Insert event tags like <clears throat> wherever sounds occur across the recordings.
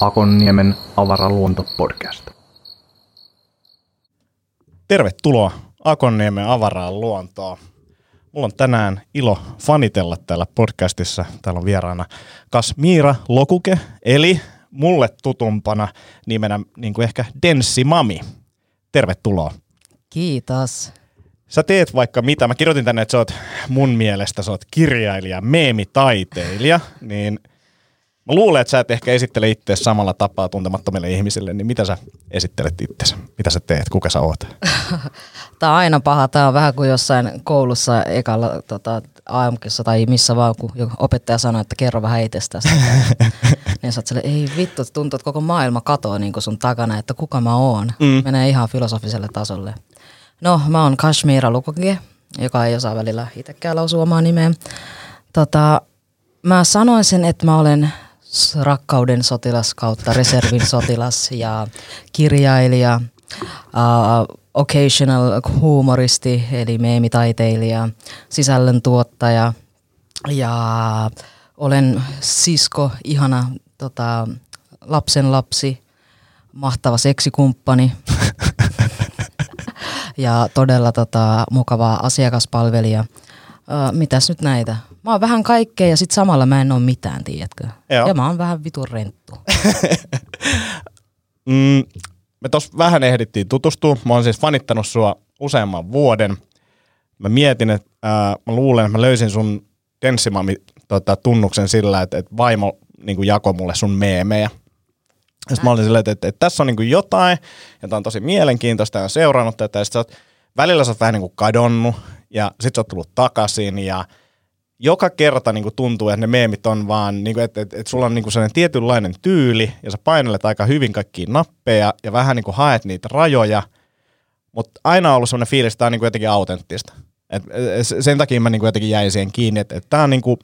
Akonniemen avaraluonto-podcast. Tervetuloa Akonniemen avaraan luontoon. Mulla on tänään ilo fanitella täällä podcastissa. Täällä on vieraana Kasmiira Lokuke, eli mulle tutumpana nimenä niin kuin ehkä Denssi Mami. Tervetuloa. Kiitos. Sä teet vaikka mitä. Mä kirjoitin tänne, että sä oot mun mielestä sä oot kirjailija, meemitaiteilija, niin mä luulen, että sä et ehkä esittele itse samalla tapaa tuntemattomille ihmisille, niin mitä sä esittelet itsesi? Mitä sä teet? Kuka sä oot? <laughs> Tämä on aina paha. Tämä on vähän kuin jossain koulussa ekalla tota, AMKissa tai missä vaan, kun opettaja sanoo, että kerro vähän itsestäsi. <laughs> niin sä oot sille, ei vittu, tuntuu, että koko maailma katoo niin sun takana, että kuka mä oon. Mm. Menee ihan filosofiselle tasolle. No, mä oon Kashmira Lukokie, joka ei osaa välillä itsekään lausua omaa nimeä. Tota, mä sanoisin, että mä olen rakkauden sotilas kautta reservin <laughs> sotilas ja kirjailija, uh, occasional humoristi eli meemitaiteilija, sisällön tuottaja ja olen sisko, ihana tota, lapsen lapsi, mahtava seksikumppani <laughs> ja todella tota, mukava asiakaspalvelija. Ö, mitäs nyt näitä? Mä oon vähän kaikkea ja sit samalla mä en oo mitään, tiedätkö? Joo. Ja mä oon vähän vitun renttu. <laughs> Mm, me tos vähän ehdittiin tutustua. Mä oon siis fanittanut sua useamman vuoden. Mä mietin, että ää, mä luulen, että mä löysin sun Denssimami tota, tunnuksen sillä, että, että vaimo niin kuin jakoi mulle sun meemejä. Sitten mä olin silleen, että, että, että tässä on niin jotain, tää on tosi mielenkiintoista, ja olen seurannut tätä, ja sä oot, välillä sä oot vähän niin kuin kadonnut, ja sit sä oot tullut takaisin, ja joka kerta niin kuin tuntuu, että ne meemit on vaan, niin kuin, että, että, että sulla on niin kuin sellainen tietynlainen tyyli, ja sä painelet aika hyvin kaikkia nappeja, ja vähän niin kuin haet niitä rajoja, mutta aina on ollut sellainen fiilis, että tämä on niin kuin jotenkin autenttista. Et, sen takia mä niin kuin jotenkin jäin siihen kiinni, että, että tämä on, niin kuin,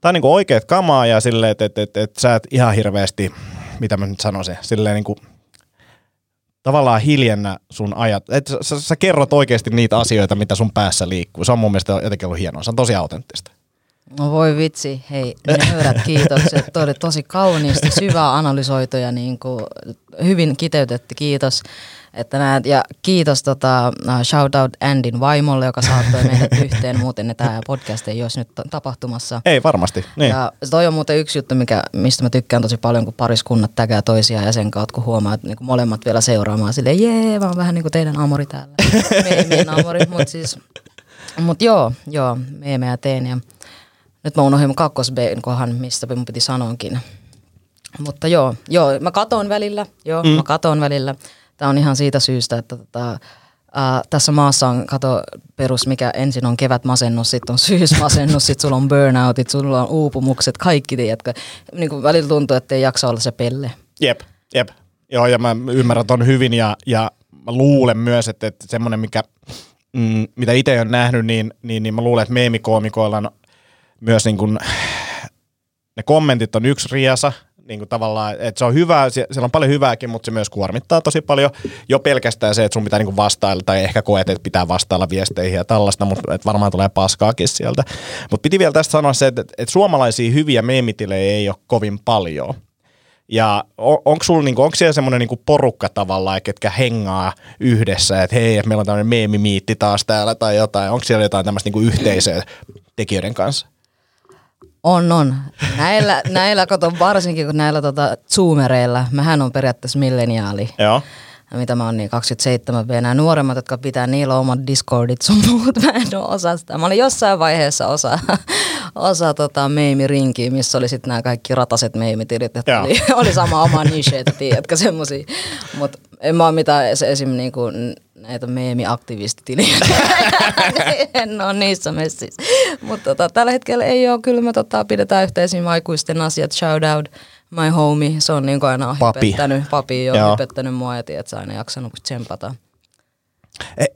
tää on niin oikeat kamaa, ja silleen, että, että, että, että sä et ihan hirveästi, mitä mä nyt sanoisin, silleen niin kuin, tavallaan hiljennä sun ajat. Et sä, sä, kerrot oikeasti niitä asioita, mitä sun päässä liikkuu. Se on mun mielestä jotenkin ollut hienoa. Se on tosi autenttista. No voi vitsi, hei, nöyrät kiitokset. Toi oli tosi kauniisti, syvää analysoitu ja niin kuin hyvin kiteytetty, kiitos. Että näet, ja kiitos tota, uh, shout out Andin vaimolle, joka saattoi meidät <laughs> yhteen, muuten tämä podcast ei olisi nyt ta- tapahtumassa. Ei varmasti. Niin. Ja toi on muuten yksi juttu, mikä, mistä mä tykkään tosi paljon, kun pariskunnat täkää toisiaan ja sen kautta, kun huomaa, että niinku molemmat vielä seuraamaan silleen, jee, mä oon vähän niin kuin teidän amori täällä. <laughs> Meemien amori, mutta siis, mut joo, joo, meemejä teen ja nyt mä unohdin mun kakkos kohan, mistä mun piti sanoakin. Mutta joo, joo, mä katon välillä, joo, mm. mä katon välillä. Tää on ihan siitä syystä, että tota, ää, tässä maassa on, kato perus, mikä ensin on kevätmasennus, sitten on <laughs> syysmasennus, sitten sulla on burnoutit, sulla on uupumukset, kaikki tiedätkö. Niin kuin välillä tuntuu, että ei jaksa olla se pelle. Jep, jep. Joo, ja mä ymmärrän ton hyvin ja, ja mä luulen myös, että, että semmoinen, mikä, mm, mitä itse on nähnyt, niin, niin, niin mä luulen, että meemikoomikoilla on myös niin kuin, ne kommentit on yksi riasa, niin kuin tavallaan, että se on hyvää, sie- siellä on paljon hyvääkin, mutta se myös kuormittaa tosi paljon. Jo pelkästään se, että sun pitää niin kuin vastailla, tai ehkä koet, että pitää vastailla viesteihin ja tällaista, mutta että varmaan tulee paskaakin sieltä. Mutta piti vielä tästä sanoa se, että, että suomalaisia hyviä meemitilejä ei ole kovin paljon. Ja on, onko sulla niinku, onko siellä semmoinen niinku porukka tavallaan, ketkä hengaa yhdessä, että hei, että meillä on tämmöinen meemimiitti taas täällä tai jotain. Onko siellä jotain tämmöistä niinku yhteisöä tekijöiden kanssa? On, on. Näillä, <laughs> näillä kato, varsinkin kun näillä tota, zoomereilla, mähän on periaatteessa milleniaali. Joo. Ja mitä mä oon niin 27 V, nämä nuoremmat, jotka pitää niillä omat Discordit sun muut, <laughs> mä en oo osa sitä. Mä olin jossain vaiheessa osa, <laughs> osa tota meimirinkiä, missä oli sitten nämä kaikki rataset meimitilit, että oli, oli, sama oma niche, että tiedätkö semmosia. Mutta en mä oo mitään se esim. Niinku, näitä meemiaktivistitiliä. <laughs> en oo niissä messissä. Mutta tota, tällä hetkellä ei ole, kyllä me tota, pidetään yhteisiä aikuisten asiat, shout out my homie, se on niin aina Papi. hypettänyt, papi on Joo. hypettänyt mua ja tiedät, sä aina jaksanut tsempata.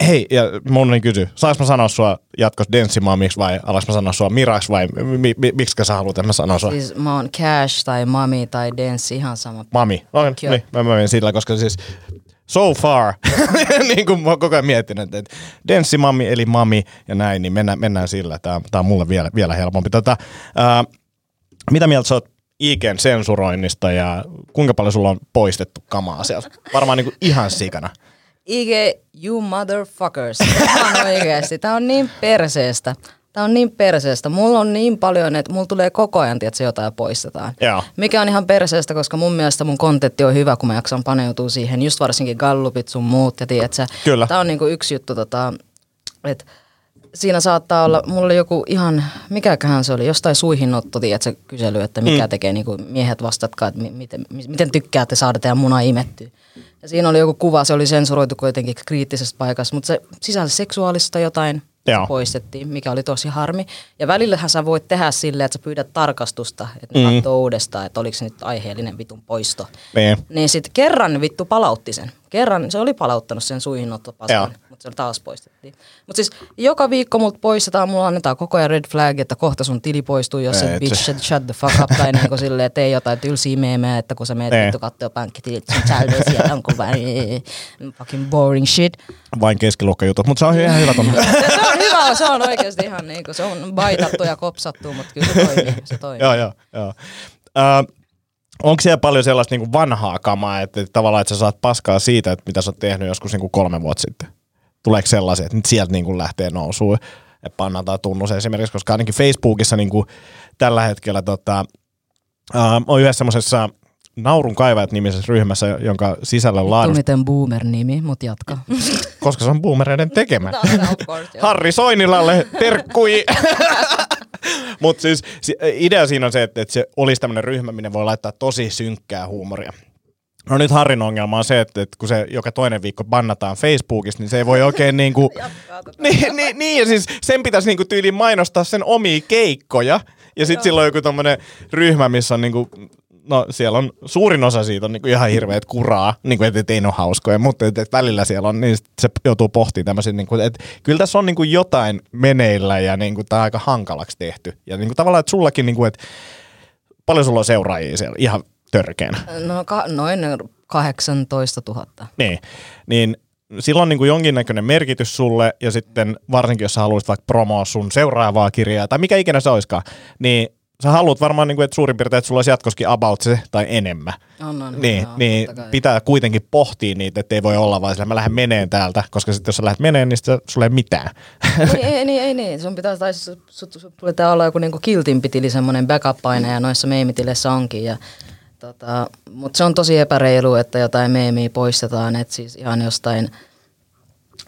Hei, ja mun niin kysy, saanko mä sanoa sua jatkos Denssimamiksi vai alaks mä sanoa sua Miraks vai mi- mi- miksi sä haluat, että mä sanon sua? Siis mä oon cash tai mami tai dance ihan sama. Mami. Joo. niin, mä menen sillä, koska siis so far, <laughs> niin kuin mä oon koko ajan miettinyt, että Denssimami eli mami ja näin, niin mennään, mennään sillä. Tämä, tämä on mulle vielä, vielä helpompi. Tota, ää, mitä mieltä sä oot IGn sensuroinnista ja kuinka paljon sulla on poistettu kamaa sieltä? Varmaan niin kuin ihan sikana. IG, you motherfuckers. Ihan oikeasti. Tää on niin perseestä. Tää on niin perseestä. Mulla on niin paljon, että mulla tulee koko ajan, että se jotain poistetaan. Joo. Mikä on ihan perseestä, koska mun mielestä mun kontentti on hyvä, kun mä jaksan paneutua siihen. Just varsinkin gallupit sun muut. Ja tiedät, sä, Kyllä. Tää on niinku yksi juttu, tota, että siinä saattaa olla, mulla oli joku ihan, mikäköhän se oli, jostain suihinotto, tiedätkö, kysely, että mikä mm. tekee niinku miehet vastatkaa, että mi- miten, mi- miten tykkäätte saada teidän muna imettyä. Ja siinä oli joku kuva, se oli sensuroitu kuitenkin kriittisessä paikassa, mutta se sisälsi seksuaalista jotain, Joo. poistettiin, mikä oli tosi harmi. Ja välillähän sä voit tehdä silleen, että sä pyydät tarkastusta, että Mm. katsoo uudestaan, että oliko se nyt aiheellinen vitun poisto. Niin. Niin sitten kerran vittu palautti sen. Kerran se oli palauttanut sen suihinnottopaskan, mutta se taas poistettiin. Mutta siis joka viikko multa poistetaan, mulla annetaan koko ajan red flag, että kohta sun tili poistuu, jos se et bitch shut, shut the fuck up, tai <laughs> niinku silleen, ei jotain tylsiä meemejä, että kun sä meet Ei. vittu kattoo pankkitilit, sun saldo siellä on kuva, <laughs> fucking boring shit. Vain keskiluokkajutut, mutta se on ihan hyvä tunne. <laughs> Ja se on hyvä, se on oikeasti ihan niinku, se on baitattu ja kopsattu, mutta kyllä se toimii, se toimii. joo, joo, joo. Ö, onko siellä paljon sellaista niinku vanhaa kamaa, että, että tavallaan että sä saat paskaa siitä, että mitä sä oot tehnyt joskus niinku kolme vuotta sitten? Tuleeko sellaisia, että nyt sieltä niinku lähtee nousuun ja pannaan tai tunnus esimerkiksi, koska ainakin Facebookissa niinku tällä hetkellä tota, äh, on yhdessä semmoisessa Naurun kaivajat nimisessä ryhmässä, jonka sisällön Vittu laadusta, miten boomer-nimi, mut jatka. <laughs> koska se on boomereiden tekemä. No, course. Harri Soinilalle, terkkui! <laughs> Mutta siis si- idea siinä on se, että, että se olisi tämmöinen ryhmä, minne voi laittaa tosi synkkää huumoria. No nyt Harrin ongelma on se, että, että kun se joka toinen viikko bannataan Facebookista, niin se ei voi oikein niinku... <laughs> niin, niin, niin, ja siis sen pitäisi niinku tyyliin mainostaa sen omia keikkoja. Ja sitten silloin joku tommonen ryhmä, missä on niinku, no siellä on suurin osa siitä on niinku ihan hirveet kuraa, niinku, että et ei ne ole hauskoja, mutta et, et välillä siellä on, niin se joutuu pohtimaan tämmöisiä, niinku, että kyllä tässä on niinku jotain meneillä ja niinku, tämä on aika hankalaksi tehty. Ja niinku, tavallaan, että sullakin, niinku, että paljon sulla on seuraajia siellä ihan törkeänä. No ka- noin 18 000. Niin, niin sillä on niin kuin jonkinnäköinen merkitys sulle, ja sitten varsinkin, jos sä haluaisit vaikka promoa sun seuraavaa kirjaa, tai mikä ikinä se olisikaan, niin sä haluat varmaan, niin kuin, että suurin piirtein, että sulla olisi jatkoskin about se tai enemmän. On, on, Niin, joo, niin pitää kuitenkin pohtia niitä, että ei voi olla vaan sillä, mä lähden meneen täältä, koska sitten jos sä lähdet meneen, niin sulla ei mitään. Niin, ei, niin, ei niin. Sun pitää, tai sut, sut pitää olla joku niinku kiltinpitili, semmoinen backup-paine, ja noissa meemitileissä onkin. Ja, tota, Mutta se on tosi epäreilu, että jotain meemiä poistetaan, että siis ihan jostain,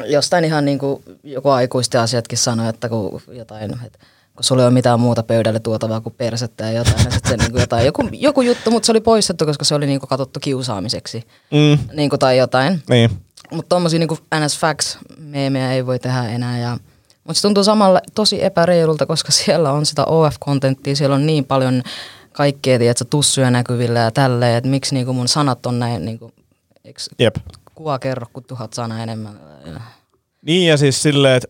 jostain ihan niinku joku aikuisten asiatkin sanoi, että kun jotain, että kun sulla ei ole mitään muuta pöydälle tuotavaa kuin persettä ja jotain, ja sit se niinku jotain, joku, joku juttu, mutta se oli poistettu, koska se oli niinku katsottu kiusaamiseksi Mm, niinku, tai jotain. niin. Mutta tommosia niinku NS Facts meemejä ei voi tehdä enää. Ja, mutta se tuntuu samalla tosi epäreilulta, koska <laughs> siellä on sitä OF-kontenttia, siellä on niin paljon kaikkea, tiedätkö, tussuja näkyvillä ja tälleen, että miksi niinku mun sanat on näin, niinku, eikö Jep. kuva kerro kuin tuhat sanaa enemmän. Niin ja siis silleen, että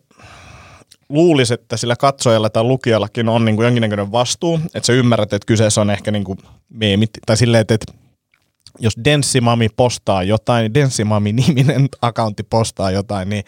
luulisi, että sillä katsojalla tai lukijallakin on niin kuin jonkinnäköinen vastuu, että sä ymmärrät, että kyseessä on ehkä niin kuin meemit, tai silleen, että, jos Denssimami postaa jotain, Denssimami-niminen <laughs> accountti postaa jotain, niin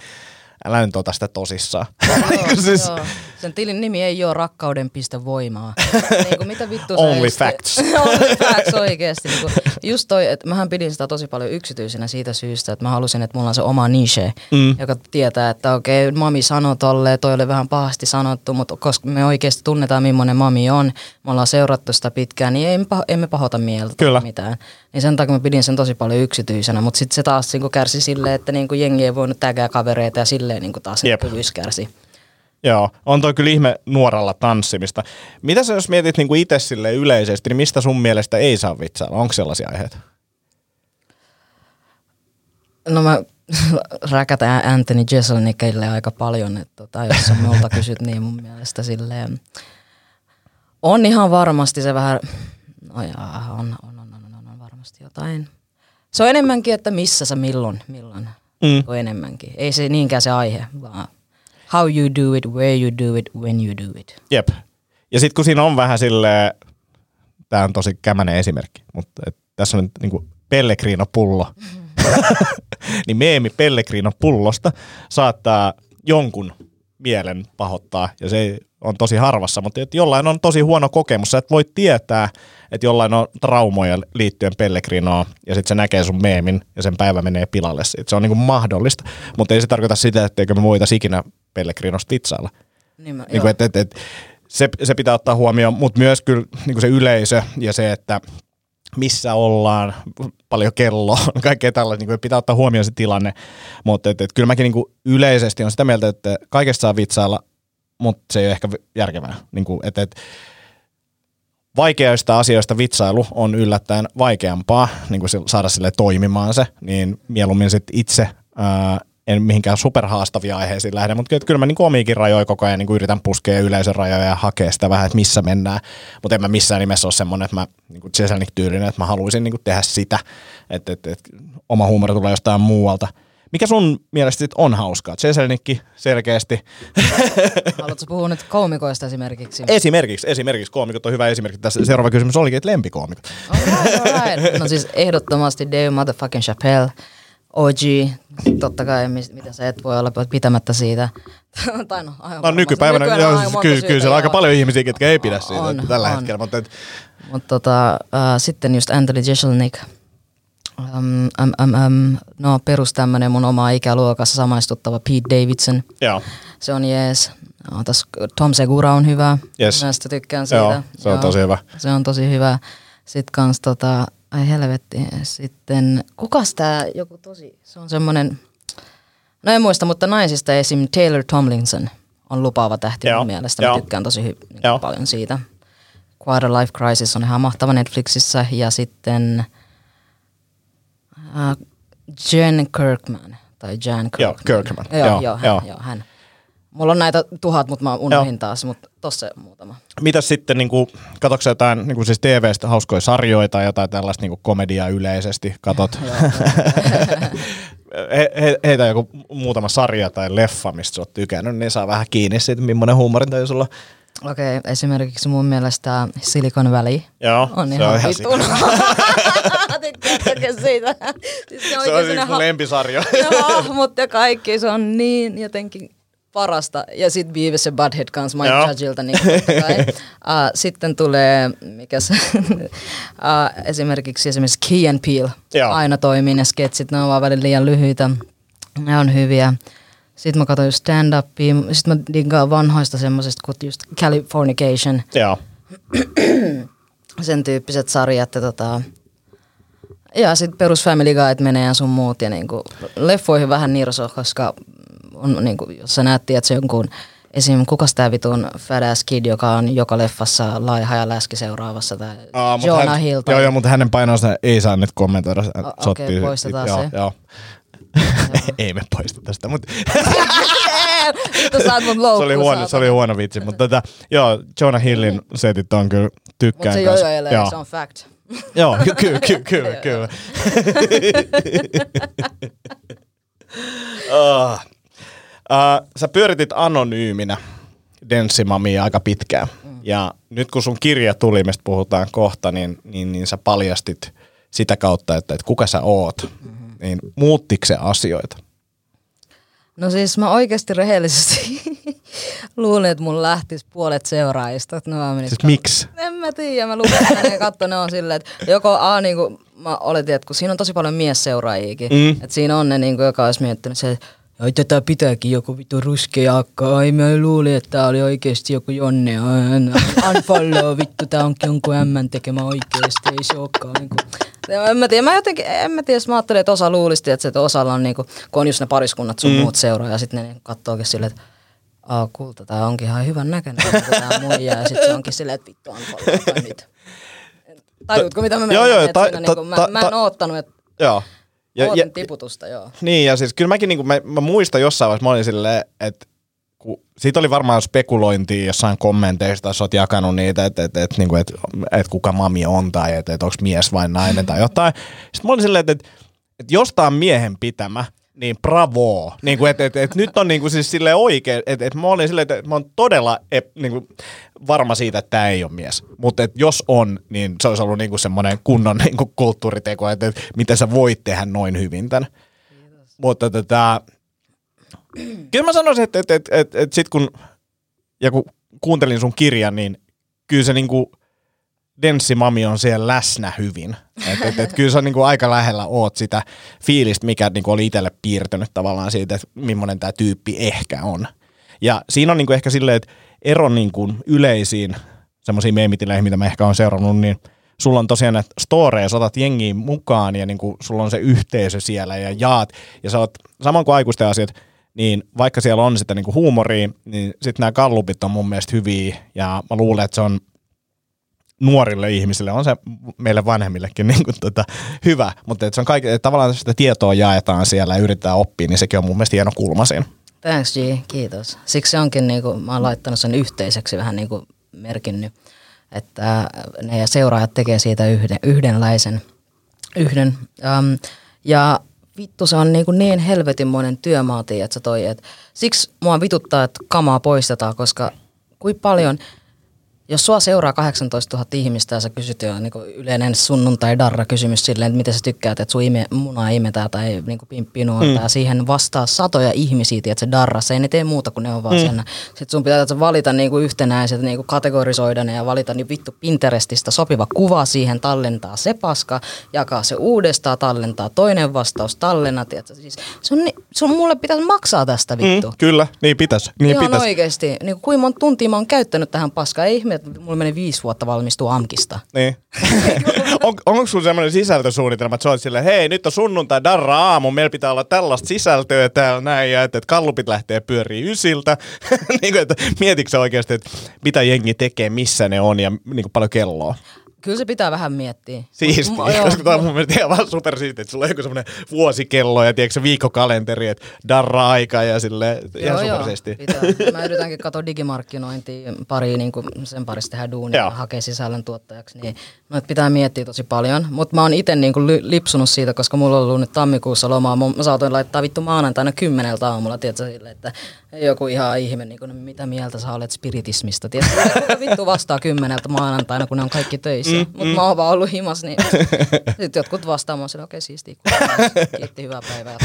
älä nyt ota sitä tosissaan. Joo, <laughs> siis, joo. Sen tilin nimi ei ole rakkauden piste voimaa. <laughs> niin kuin mitä vittu Only just- facts. <laughs> Only facts oikeesti. Niin kuin, just toi, että mähän pidin sitä tosi paljon yksityisenä siitä syystä, että mä halusin, että mulla on se oma niche, Mm. joka tietää, että okei, mami sanoi tolleen, toi oli vähän pahasti sanottu, mutta koska me oikeasti tunnetaan, millainen mami on, me ollaan seurattu sitä pitkään, niin ei, emme pahota mieltä Kyllä. mitään. Niin sen takia mä pidin sen tosi paljon yksityisenä, mutta sitten se taas niin kärsi silleen, että niin jengi ei voinut tägää kavereita ja silleen niin taas Jep. kärsi. Joo, on toi kyllä ihme nuoralla tanssimista. Mitä sä jos mietit niin kuin itse sille yleisesti, niin mistä sun mielestä ei saa vitsailla? Onko sellaisia aiheita? No mä <laughs> räkätään Anthony Jeselnikille aika paljon, että tota, jos sä multa kysyt, niin mun mielestä silleen, on ihan varmasti se vähän, no jaa, on, on, on, on, on, on varmasti jotain. Se on enemmänkin, että missä sä milloin, milloin, Mm. on enemmänkin. Ei se niinkään se aihe, vaan how you do it, where you do it, when you do it. Jep. Ja sitten kun siinä on vähän sille tämä on tosi kämänen esimerkki, mutta et tässä on nyt niinku Pellegrino-pullo. <laughs> niin meemi Pellegrino pullosta saattaa jonkun mielen pahoittaa, ja se on tosi harvassa, mutta että jollain on tosi huono kokemus. Sä et voi tietää, että jollain on traumoja liittyen Pellegrinoon, ja sitten se näkee sun meemin, ja sen päivä menee pilalle siitä. Se on niinku mahdollista, mutta ei se tarkoita sitä, etteikö me voitaisiin ikinä Pellegrinosta vitsailla. Niin mä, Niin kuin, et, et, et, se, se pitää ottaa huomioon, mutta myös kyllä niin kuin se yleisö ja se, että missä ollaan, paljon kello on, <laughs> kaikkea tällaista, niin kuin pitää ottaa huomioon se tilanne. Mutta et, et, kyllä mäkin niin kuin yleisesti on sitä mieltä, että kaikesta saa vitsailla, mutta se ei ole ehkä järkevää. Niin kuin, et, et, vaikeista asioista vitsailu on yllättäen vaikeampaa niin kuin saada sille toimimaan se, niin mieluummin sit itse ää, en mihinkään superhaastavia aiheisiin lähde, mutta kyllä mä niin omiikin rajoja koko ajan niin yritän puskea yleisön rajoja ja hakea sitä vähän, että missä mennään. Mutta en mä missään nimessä ole semmoinen, että mä niin kuin tyylinen, että mä haluaisin niin kuin tehdä sitä, että, että, että oma huumori tulee jostain muualta. Mikä sun mielestä sit on hauskaa? Jeselnikki selkeästi. <laughs> Haluatko puhua nyt koomikoista esimerkiksi? esimerkiksi, esimerkiksi koomikot on hyvä esimerkki. Tässä seuraava kysymys olikin, että lempikoomikot. Alright, alright. No siis ehdottomasti Dave motherfucking Chappelle. OG, totta kai, mitä sä et voi olla pitämättä siitä. <laughs> tai no, aivan No nykypäivänä, Nykyään on joo, monta kyllä, kyllä siellä on aika joo. paljon ihmisiä, ketkä ei pidä siitä On, tällä on. hetkellä, mutta et, Mutta tota, äh, sitten just Anthony Jeselnik. Um, um, um, um, no perus tämmönen mun oma ikäluokassa samaistuttava Pete Davidson. joo, Se on jees. Otas, Tom Segura on hyvä. Yes. Näistä tykkään siitä. Joo, se on tosi hyvä. Se on tosi hyvä. Sitten kans tota, ai helvetti, sitten, kukas tää joku tosi, se on semmonen, no en muista, mutta naisista esim. Taylor Tomlinson on lupaava tähti Joo, mun mielestä. joo. Mä tykkään tosi hy- niin Joo. paljon siitä. Quarter Life Crisis on ihan mahtava Netflixissä ja sitten äh, Jen Kirkman tai Jan Kirkman. Joo, Kirkman. Joo, Joo, joo, hän, joo. joo, hän. Mulla on näitä tuhat, mutta mä unohdin taas, mutta tossa muutama. Mitäs sitten, niin kuin, katoksa jotain niin kuin siis TV-stä hauskoja sarjoja tai jotain tällaista niin kuin komediaa yleisesti, katot? <laughs> he, he, heitä joku muutama sarja tai leffa, mistä sä oot tykännyt, niin saa vähän kiinni siitä, millainen huumorintaju sulla Okei, okay, esimerkiksi mun mielestä Silicon Valley Joo, on se ihan on vitun. <laughs> Tykkäättekö siitä? Siis se Se on siis mun lempisarja. hahmot ja kaikki, se on niin jotenkin parasta. Ja sitten Beavis ja Butthead kanssa Mike Joo. Judgeilta, niin uh, <laughs> sitten tulee, mikä se, <laughs> uh, esimerkiksi esimerkiksi Key and Peele. Joo. Aina toimii ne sketsit, ne on vaan välillä liian lyhyitä. Ne on hyviä. Sitten mä katsoin stand-upia. Sitten mä diggaan vanhoista semmosista kuin just Californication, Joo. <clears throat> sen tyyppiset sarjat. Ja, tota, ja sitten perus Family Guide menee ja sun muut. Ja niinku, leffoihin vähän nirso, koska on, niinku, jos sä näet, että se jonkun Esim. kukas tää vitun Fat Ass Kid, joka on joka leffassa laiha ja läski seuraavassa, tai Aa, Jonah hän, Hill. tai- Joo, joo, mutta hänen painonsa ei saa nyt kommentoida. Se okei, sottii- poistetaan joo, se. Joo. <laughs> ei me poisteta sitä, mutta Vittu mut se loukkuun, oli, huono, se saatana. oli huono vitsi. Mutta tota, joo, Jonah Hillin setit on kyllä Mutta tykkään se kans. jojoilee, Joo. se on fact. Joo, <laughs> kyllä, kyllä, kyllä, kyllä. uh, uh, sä pyöritit anonyyminä Denssimamia aika pitkään. Mm. Ja nyt kun sun kirja tuli, mistä puhutaan kohta, niin, niin, niin sä paljastit sitä kautta, että, että kuka sä oot. Mm-hmm. Niin muuttiko se asioita? No siis mä oikeasti rehellisesti <laughs> luulin, että mun lähtis puolet seuraajista. Että menis Siis miksi? En mä tiedä, mä luulin, että ne katso, ne on silleen, että joko A, niin kuin mä oletin, että kun siinä on tosi paljon miesseuraajiakin, mm. että siinä on ne, niin kuin, joka olisi miettinyt se, että ai tätä pitääkin joku vittu ruskea akka, ai mä luulin, että tää oli oikeesti joku Jonne, unfollow vittu, tää onkin jonkun ämmän tekemä oikeesti, ei se olekaan niin. En mä tiedä, mä jotenkin, en mä tiedä, mä ajattelin, että osa luulisti, että, se, että osalla on niinku, kun on just ne pariskunnat sun mm. muut seuraa, ja sitten ne niinku kattookin silleen, että Aa, kulta, tää onkin ihan hyvän näköinen, tää muija, ja sitten se onkin silleen, että vittu unfollow nyt. Tajuutko, mitä mä Joo, menen? joo, että ta- siinä ta- niinku, mä, ta- mä en ta- oottanut, että Joo. Ja, ja, tiputusta, joo. Niin, ja siis kyllä mäkin, niin kuin, mä, mä muistan jossain vaiheessa, mä olin silleen, että kun, siitä oli varmaan spekulointia jossain kommenteista, jos oot jakanut niitä, että et, et, niin et, et kuka mami on tai että et onko mies vai nainen tai jotain. Sitten mä olin silleen, että et, et jos tää on miehen pitämä, Niin bravo. Niin kuin, et, et, et, nyt on niin kuin siis silleen oikein, että et mä olin silleen, että mä oon todella ep, niin kuin varma siitä, että tämä ei ole mies. Mutta jos on, niin se olisi ollut niin kuin semmoinen kunnon niin kuin kulttuuriteko, että et, miten sä voit tehdä noin hyvin tämän. Mutta tätä, kyllä mä sanoisin, että, että, että, että, että sit kun, ja kun kuuntelin sun kirjan, niin kyllä se niinku Mami on siellä läsnä hyvin. Et, et, et, kyllä sä niinku aika lähellä oot sitä fiilistä, mikä niinku oli itselle piirtynyt tavallaan siitä, että millainen tämä tyyppi ehkä on. Ja siinä on niinku ehkä silleen, että ero niinku yleisiin semmoisiin meemitileihin, mitä mä ehkä on seurannut, niin sulla on tosiaan näitä storeja, otat jengiin mukaan ja niinku sulla on se yhteisö siellä ja jaat. Ja sä oot, saman kuin aikuisten asiat, niin vaikka siellä on sitä niinku huumoria, niin sitten nämä kallupit on mun mielestä hyviä ja mä luulen, että se on nuorille ihmisille, on se meille vanhemmillekin <laughs> niin kuin, tota, hyvä, mutta että se on kaikki, että tavallaan sitä tietoa jaetaan siellä ja yritetään oppia, niin sekin on mun mielestä hieno kulma siinä. Thanks G, kiitos. Siksi onkin, niin kuin, mä oon laittanut sen yhteiseksi vähän niin kuin merkinnyt, että ne seuraajat tekee siitä yhden, yhdenläisen, yhden. Um, ja vittu se on niin, kuin niin helvetinmoinen työmaati, että se toi, että siksi mua vituttaa, että kamaa poistetaan, koska kuin paljon – jos sua seuraa 18 000 ihmistä ja sä kysyt jo niin yleinen sunnuntai darra kysymys silleen, että miten sä tykkäät, että sun ime, munaa imetää tai niin pimppii mm. ja siihen vastaa satoja ihmisiä, että se darra, se ei ne tee muuta kuin ne on vaan mm. sen. Sitten sun pitää valita niin kuin yhtenäiset, niin kuin kategorisoida ne ja valita niin vittu Pinterestistä sopiva kuva siihen, tallentaa se paska, jakaa se uudestaan, tallentaa toinen vastaus, tallennat. Siis se on, se on, mulle pitäisi maksaa tästä vittu. Mm, kyllä, niin pitäisi. Niin Ihan pitäis. oikeasti. Niin kuinka monta tuntia mä oon käyttänyt tähän paskaan, ei ihme että mulla meni viisi vuotta valmistua AMKista. Niin. <laughs> on, onko sulla semmoinen sisältösuunnitelma, että sä oot silleen, hei nyt on sunnuntai darra aamu, meillä pitää olla tällaista sisältöä täällä näin, ja että, että kallupit lähtee pyörii ysiltä. <laughs> niin kuin, että mietitkö sä oikeasti, että mitä jengi tekee, missä ne on ja niin kuin paljon kelloa? Kyllä se pitää vähän miettiä. Siisti, Mut, koska tämä on mun mielestä ihan vaan supersiisti, että sulla on joku semmoinen vuosikello ja tiedätkö viikkokalenteri, että darra aika ja sille ihan joo, supersiisti. Joo, Mä yritänkin katsoa digimarkkinointia pari, niin kuin sen parissa tehdä duunia ja hakea sisällön tuottajaksi, niin noita pitää miettiä tosi paljon. Mutta mä oon itse niin kuin lipsunut siitä, koska mulla on ollut nyt tammikuussa lomaa. Mä saatoin laittaa vittu maanantaina kymmeneltä aamulla, tiedätkö, sille, että joku ihan ihme, niin kuin, mitä mieltä sä olet spiritismista. Tiedätkö, <laughs> vittu vastaa kymmeneltä maanantaina, kun ne on kaikki töissä. Mm, Mutta mm. mä oon vaan ollut himas, niin <laughs> sitten jotkut vastaa mua okei okay, siistiä, <laughs> kiitti, hyvää päivää.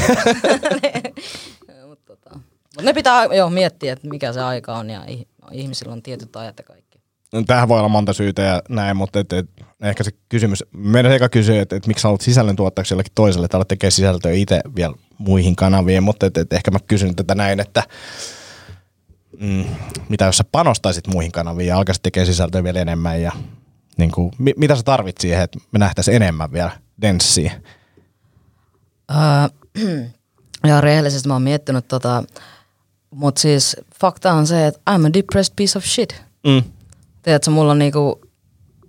Mutta tota. Mut ne pitää jo miettiä, että mikä se aika on ja ihmisillä on tietyt ajat ja kaikki. No, tähän voi olla monta syytä ja näin, mutta et, et, ehkä se kysymys, meidän eka kysyy, että et, miksi olet sisällöntuottajaksi jollekin toiselle, että tekee sisältöä itse vielä muihin kanaviin, mutta et, et, ehkä mä kysyn tätä näin, että mm, mitä jos sä panostaisit muihin kanaviin ja alkaisit tekemään sisältöä vielä enemmän ja niin kuin, mi, mitä sä tarvit siihen, että me nähtäisiin enemmän vielä denssiä? <clears throat> Uh, ja rehellisesti mä oon miettinyt tota, mutta siis fakta on se, että I'm a depressed piece of shit. Mm. Tiedätkö, mulla on niinku,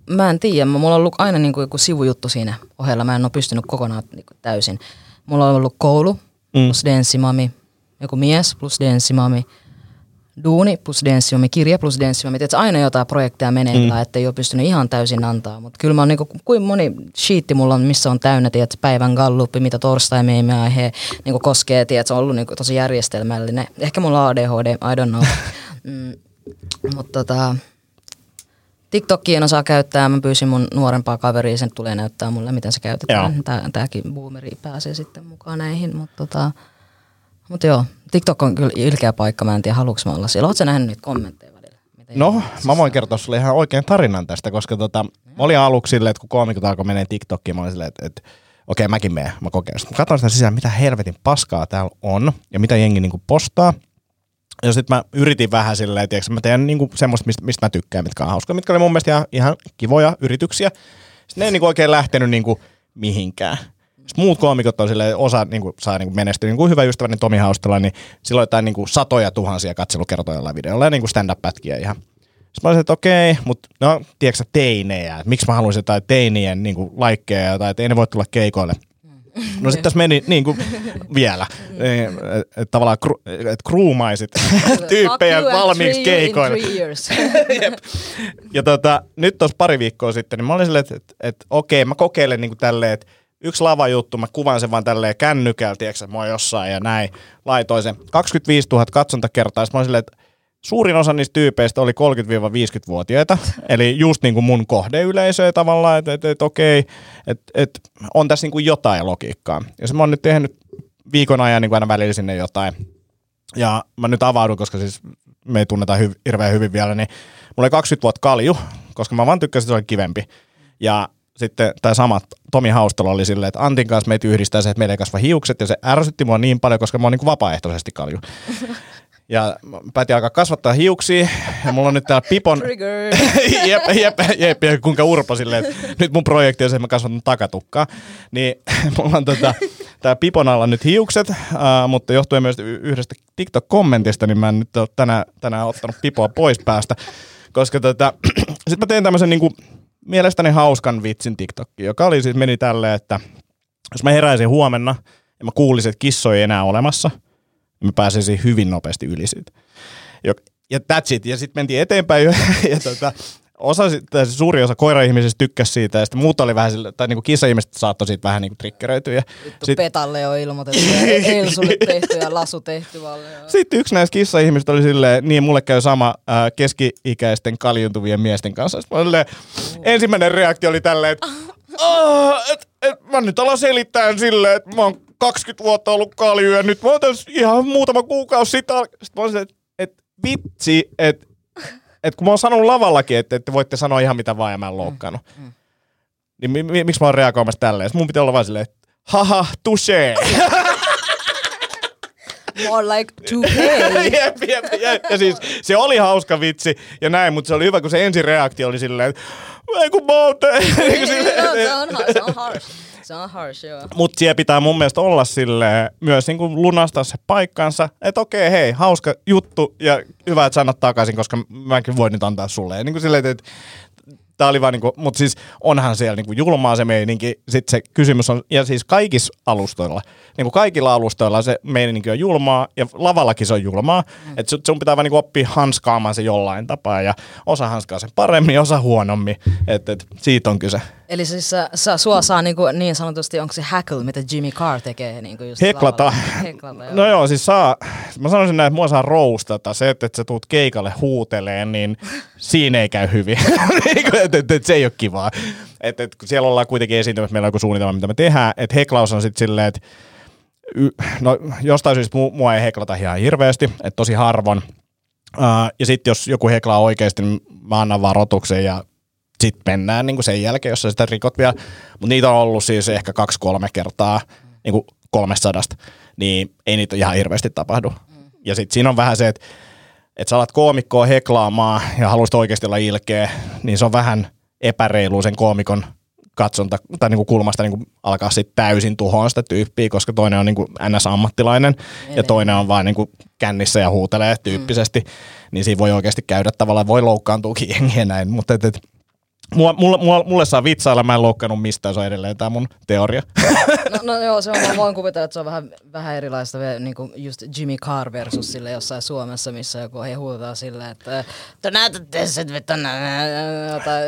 mä en tiedä, mulla on ollut aina niinku joku sivujuttu siinä ohella, mä en ole pystynyt kokonaan niinku täysin. Mulla on ollut koulu mm. plus denssimami, joku mies plus denssimami, duuni plus denssimami, kirja plus denssimami. Tiedätkö, aina jotain projekteja menee, mm. että ei ole pystynyt ihan täysin antaa. Mutta kyllä mä oon niinku, kuin moni sheetti mulla on, missä on täynnä, tiedätkö, päivän gallupi, mitä torstai meemi aihe niinku koskee, tiedätkö, se on ollut niinku tosi järjestelmällinen. Ehkä mulla on ADHD, I don't know. <laughs> mm, mutta tota, TikTokia en osaa käyttää. Mä pyysin mun nuorempaa kaveria, sen tulee näyttää mulle, miten se käytetään. Tää, tääkin boomeri pääsee sitten mukaan näihin, mutta tota, mut joo, TikTok on kyllä ilkeä paikka, mä en tiedä haluuks mä olla siellä. Oletko nähnyt niitä kommentteja välillä? Mitä no, mä voin kertoa sulle ihan oikein tarinan tästä, koska tota, mä olin aluksi silleen, että kun koomikot alkoi menee TikTokiin, mä olin silleen, että, että okei, okay, mäkin menen, mä kokeilen. Sitten katsoin sitä sisään, mitä helvetin paskaa täällä on ja mitä jengi niinku postaa. Ja sitten mä yritin vähän silleen, että mä teen niinku semmoista, mistä, mistä mä tykkään, mitkä on hauskoja, mitkä oli mun mielestä ihan, ihan kivoja yrityksiä. Sitten ne ei niinku oikein lähtenyt niinku mihinkään. Sitten muut koomikot on silleen, osa niinku, saa niinku menestyä. Niin kuin hyvä ystäväni Tomi Haustala, niin silloin jotain niinku satoja tuhansia katselukertoja jollain videolla ja niinku stand-up-pätkiä ihan. Sitten mä olisin, että okei, mutta no, tiedätkö teinejä, että miksi mä haluaisin jotain teinien niinku laikkeja tai että ei ne voi tulla keikoille – No sitten tässä meni niin kuin vielä, että tavallaan kru, et kruumaisit tyyppejä valmiiksi keikoille. <laughs> ja tota, nyt tuossa pari viikkoa sitten, niin mä olin silleen, että, että, että okei, mä kokeilen niin kuin tälleen, että yksi lava juttu, mä kuvan sen vaan tälleen kännykällä, tiedätkö, mä oon jossain ja näin. Laitoin sen. 25 000 katsontakertaa, mä olin silleen, että suurin osa niistä tyypeistä oli 30-50-vuotiaita, <laughs> eli just niin kuin mun kohdeyleisöä tavallaan, että et, et, okei, että et, on tässä niin kuin jotain logiikkaa. Ja se mä oon nyt tehnyt viikon ajan niin kuin aina välillä sinne jotain. Ja mä nyt avaudun, koska siis me ei tunneta hy- hirveän hyvin vielä, niin mulla oli 20 vuotta kalju, koska mä vaan tykkäsin, että se oli kivempi. Ja sitten tämä sama Tomi Haustalo oli silleen, että Antin kanssa meitä yhdistää se, että meillä ei kasva hiukset, ja se ärsytti mua niin paljon, koska mä oon niin kuin vapaaehtoisesti kalju. <laughs> Ja päätin alkaa kasvattaa hiuksia, ja mulla on nyt täällä Pipon... Trigger. <laughs> jep, jep, jep, ja kuinka urpo silleen, että nyt mun projekti on se, että mä kasvatan takatukkaa. Niin <laughs> mulla on tota, tää Pipon alla nyt hiukset, uh, mutta johtuen myös yhdestä TikTok-kommentista, niin mä en nyt ole tänään, tänään ottanut Pipoa pois päästä. Koska tota, <clears throat> sit mä tein tämmöisen niinku, mielestäni hauskan vitsin TikTokki, joka oli siis meni tälleen, että jos mä heräisin huomenna ja mä kuulisin, että kissoja ei enää olemassa, mä pääsisin hyvin nopeasti yli siitä. Ja, ja that's it. Ja sitten mentiin eteenpäin ja, ja tota, osa, tai suuri osa koira-ihmisistä tykkäsi siitä ja sitten muut oli vähän sille, tai niinku kissa-ihmiset saattoi siitä vähän niinku triggeröityä. Ja Vittu sit, Petalle on ilmoitettu ja <laughs> Elsulle tehty ja Lasu tehty valle. sitten yksi näistä kissa-ihmisistä oli silleen, niin mulle käy sama äh, keski-ikäisten kaljuntuvien miesten kanssa. Sitten silleen, ensimmäinen reaktio oli tälleen, että "Aa, et, et, mä nyt alan selittää silleen, että mä oon 20 vuotta ollut kalju ja nyt mä oon ihan muutama kuukausi sitä. Sitten mä silleen, että et, vitsi, että et kun mä oon sanonut lavallakin, että, että voitte sanoa ihan mitä vaan ja mä en loukkaannut. Niin mi, mi, miksi mä oon reagoimassa tälleen? Sitten mun pitää olla vaan silleen, että haha, touché. <laughs> More like <laughs> to pay. jep, jep, jep. Ja siis se oli hauska vitsi ja näin, mutta se oli hyvä, kun se ensi reaktio oli silleen, että ei kun te-" <laughs> Niin kuin silleen, No, se, on, se on harsh. Se on harsh, joo. Mutta siellä pitää mun mielestä olla sille myös niin kuin lunastaa se paikkansa, että okei, hei, hauska juttu ja hyvä, että sanot takaisin, koska mäkin voin nyt antaa sulle. Ja niin kuin silleen, että Tää oli vaan niinku, mutta siis onhan siellä niinku julmaa se meininki. Sitten se kysymys on, ja siis kaikissa alustoilla, niinku kaikilla alustoilla se meininki on julmaa, ja lavallakin se on julmaa. Mm. Että sun pitää vaan niinku oppia hanskaamaan se jollain tapaa, ja osa hanskaa sen paremmin, osa huonommin. Että et, siitä on kyse. Eli siis sä, sä, sua saa niinku, niin sanotusti, onko se hackle, mitä Jimmy Carr tekee? Niinku just Heklata. lavalla? Heklata, joo. No joo, siis saa, mä sanoisin näin, että mua saa roustata. Se, että, että sä tuut keikalle huuteleen, niin siinä ei käy hyvin. <laughs> Niinku, että, että, että se ei ole kivaa. Että, että kun siellä ollaan kuitenkin esiintymässä, meillä on joku suunnitelma, mitä me tehdään. Että heklaus on sitten silleen, että no, jostain syystä mu- mua ei heklata ihan hirveästi, että tosi harvoin. Uh, ja sitten jos joku heklaa oikeasti, niin mä annan varoituksen ja sitten mennään niin kuin sen jälkeen, jos sä sitä rikot vielä. Mutta niitä on ollut siis ehkä kaksi-kolme kertaa niin kuin kolmesta niin ei niitä ihan hirveästi tapahdu. Ja sitten siinä on vähän se, että että sä alat koomikkoa heklaamaan ja haluaisit oikeasti olla ilkeä, niin se on vähän epäreilu sen koomikon katsonta tai niinku kulmasta niinku alkaa sitten täysin tuhoon sitä tyyppiä, koska toinen on niinku NS-ammattilainen ja toinen on vaan niinku kännissä ja huutelee tyyppisesti, mm. niin siinä voi oikeasti käydä tavallaan, voi loukkaantuukin jengiä näin, mutta et, et, Mulla, mulla, mulla, mulle saa vitsailla, mä en loukkaannut mistään, se on edelleen tämä mun teoria. No, no joo, se on, mä voin kuvitella, että se on vähän, vähän erilaista, niin kuin just Jimmy Carr versus sille jossain Suomessa, missä joku he huutaa silleen, että te näytätte sen, että tai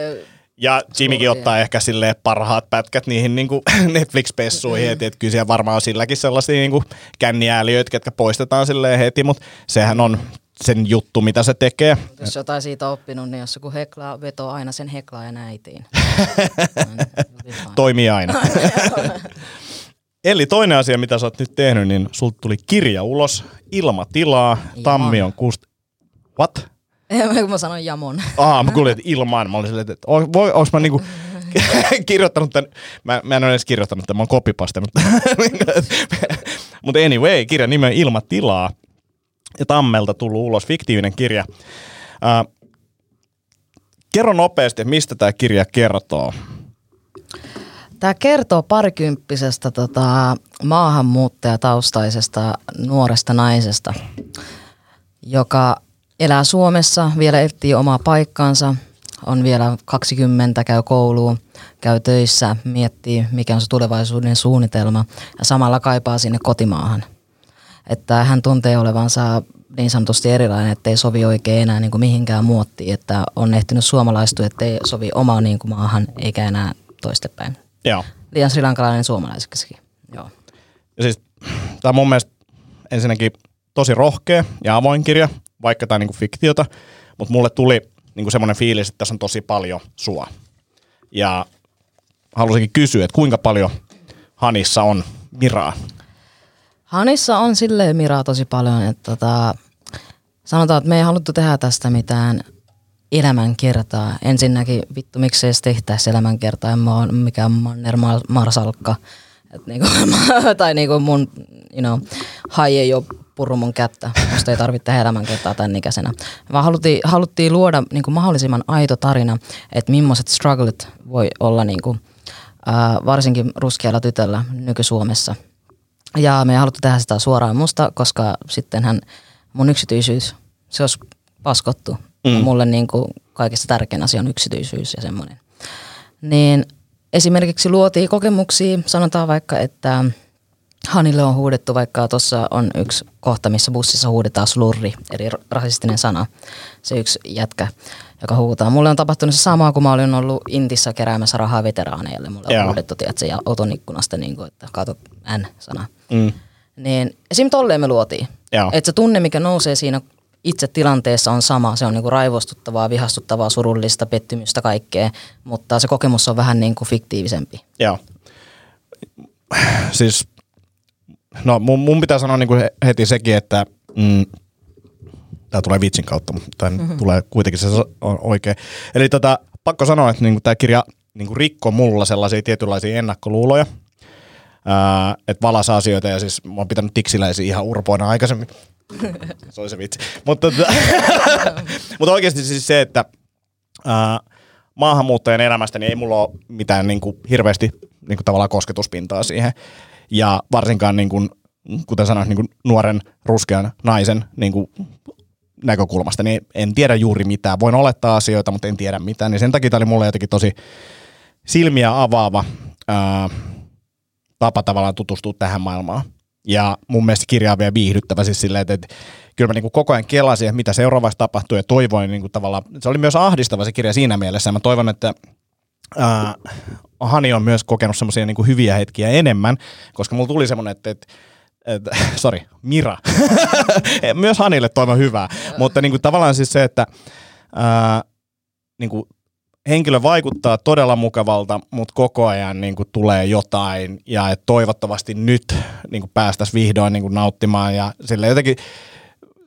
Ja Jimmykin ottaa ehkä silleen parhaat pätkät niihin niin <laughs> Netflix-pessuihin, että et kyllä siellä varmaan on silläkin sellaisia niin känniääliöitä, ketkä poistetaan silleen heti, mutta sehän on sen juttu, mitä se tekee. jos jotain siitä oppinut, niin jos joku heklaa, vetoo aina sen heklaajan äitiin. <laughs> Toimii aina. <laughs> Eli toinen asia, mitä sä oot nyt tehnyt, niin sulta tuli kirja ulos, ilmatilaa, tammi on kust... What? Kun <laughs> mä sanoin jamon. Aa, mä kuulin, että ilman. Mä olin silleen, että voi, onks mä niinku kirjoittanut tän, mä, mä en ole edes kirjoittanut tämän, mä oon kopipastanut tän. Mutta anyway, kirjan nimi on Ilmatilaa. Ja Tammelta tullut ulos, fiktiivinen kirja. Ää, kerro nopeasti, mistä tämä kirja kertoo. Tämä kertoo parikymppisestä tota, maahanmuuttajataustaisesta nuoresta naisesta, joka elää Suomessa, vielä etsii omaa paikkaansa, on vielä 20, käy kouluun, käy töissä, miettii mikä on se tulevaisuuden suunnitelma ja samalla kaipaa sinne kotimaahan. Että hän tuntee olevansa niin sanotusti erilainen, ettei sovi oikein enää niin kuin mihinkään muottiin, että on ehtinyt suomalaistua, ettei sovi omaan niin kuin maahan eikä enää toistepäin. Joo. liian srilankalainen suomalaiseksi. Joo. Ja siis tämä on mun mielestä ensinnäkin tosi rohkea ja avoin kirja, vaikka tämä on niinku fiktiota, mutta mulle tuli niinku semmoinen fiilis, että tässä on tosi paljon sua. Ja halusinkin kysyä, että kuinka paljon Hanissa on Miraa? Hanissa on silleen miraa tosi paljon, että tota, sanotaan, että me ei haluttu tehdä tästä mitään elämänkertaa. Ensinnäkin vittu, miksei edes tehtäisi elämänkertaa, en mä ole mikään Manner Mar- Marsalkka. Et niinku, <laughs> tai niinku mun, you know, hai ei ole purru mun kättä, musta ei tarvitse tehdä elämänkertaa tämän ikäisenä. Vaan haluttiin, haluttiin luoda niinku mahdollisimman aito tarina, että millaiset strugglet voi olla niinku, ää, varsinkin ruskealla tytöllä nyky-Suomessa. Ja me ei haluttu tehdä sitä suoraan musta, koska sittenhän mun yksityisyys, se olisi paskottu. Mm. Mulle niin kuin kaikista tärkein asia on yksityisyys ja semmoinen. Niin esimerkiksi luotiin kokemuksia, sanotaan vaikka, että Hanille on huudettu, vaikka tuossa on yksi kohta, missä bussissa huudetaan slurri, eli rasistinen sana. Se yksi jätkä, joka huutaa. Mulle on tapahtunut se sama, kun mä olin ollut Intissä keräämässä rahaa veteraaneille. Mulle on Joo. huudettu, tiedätkö, ja oton ikkunasta, niin kuin, että kato N-sana. Mm. Niin esim. tolleen me luotiin. Että se tunne, mikä nousee siinä itse tilanteessa on sama. Se on niinku raivostuttavaa, vihastuttavaa, surullista, pettymystä, kaikkea. Mutta se kokemus on vähän niinku fiktiivisempi. Joo. Siis, no mun, mun pitää sanoa niin kuin heti sekin, että mm, tämä tulee vitsin kautta, mutta tämä mm-hmm. tulee kuitenkin se on oikein. Eli tota, pakko sanoa, että niin tämä kirja niin rikko mulla sellaisia tietynlaisia ennakkoluuloja, että valas asioita ja siis mä oon pitänyt tiksiläisiä ihan urpoina aikaisemmin. <laughs> se oli se vitsi. Mutta, tota, <laughs> mutta oikeasti siis se, että ää, maahanmuuttajan elämästä niin ei mulla ole mitään niin kuin, hirveästi niin kuin, tavallaan kosketuspintaa siihen. Ja varsinkaan, niin kuin, kuten sanoin, niin kuin, nuoren ruskean naisen niin kuin, näkökulmasta, niin en tiedä juuri mitään. Voin olettaa asioita, mutta en tiedä mitään. Niin sen takia tämä oli mulle jotenkin tosi silmiä avaava ää, tapa tavallaan tutustua tähän maailmaan. Ja mun mielestä kirja on vielä viihdyttävä siis silleen, että, että kyllä mä niin kuin koko ajan kelasin, että mitä seuraavaksi tapahtuu ja toivoin niin kuin tavallaan, se oli myös ahdistava se kirja siinä mielessä. Ja mä toivon, että ää, Hani on myös kokenut semmoisia niin hyviä hetkiä enemmän, koska mulla tuli semmoinen, että, että että, <laughs> sorry, Mira. <laughs> Myös Hanille toivon hyvää. Mutta niin kuin, tavallaan siis se, että ää, niin kuin, henkilö vaikuttaa todella mukavalta, mutta koko ajan niin kuin, tulee jotain ja että toivottavasti nyt niin kuin, päästäisiin vihdoin niin kuin, nauttimaan ja sille jotenkin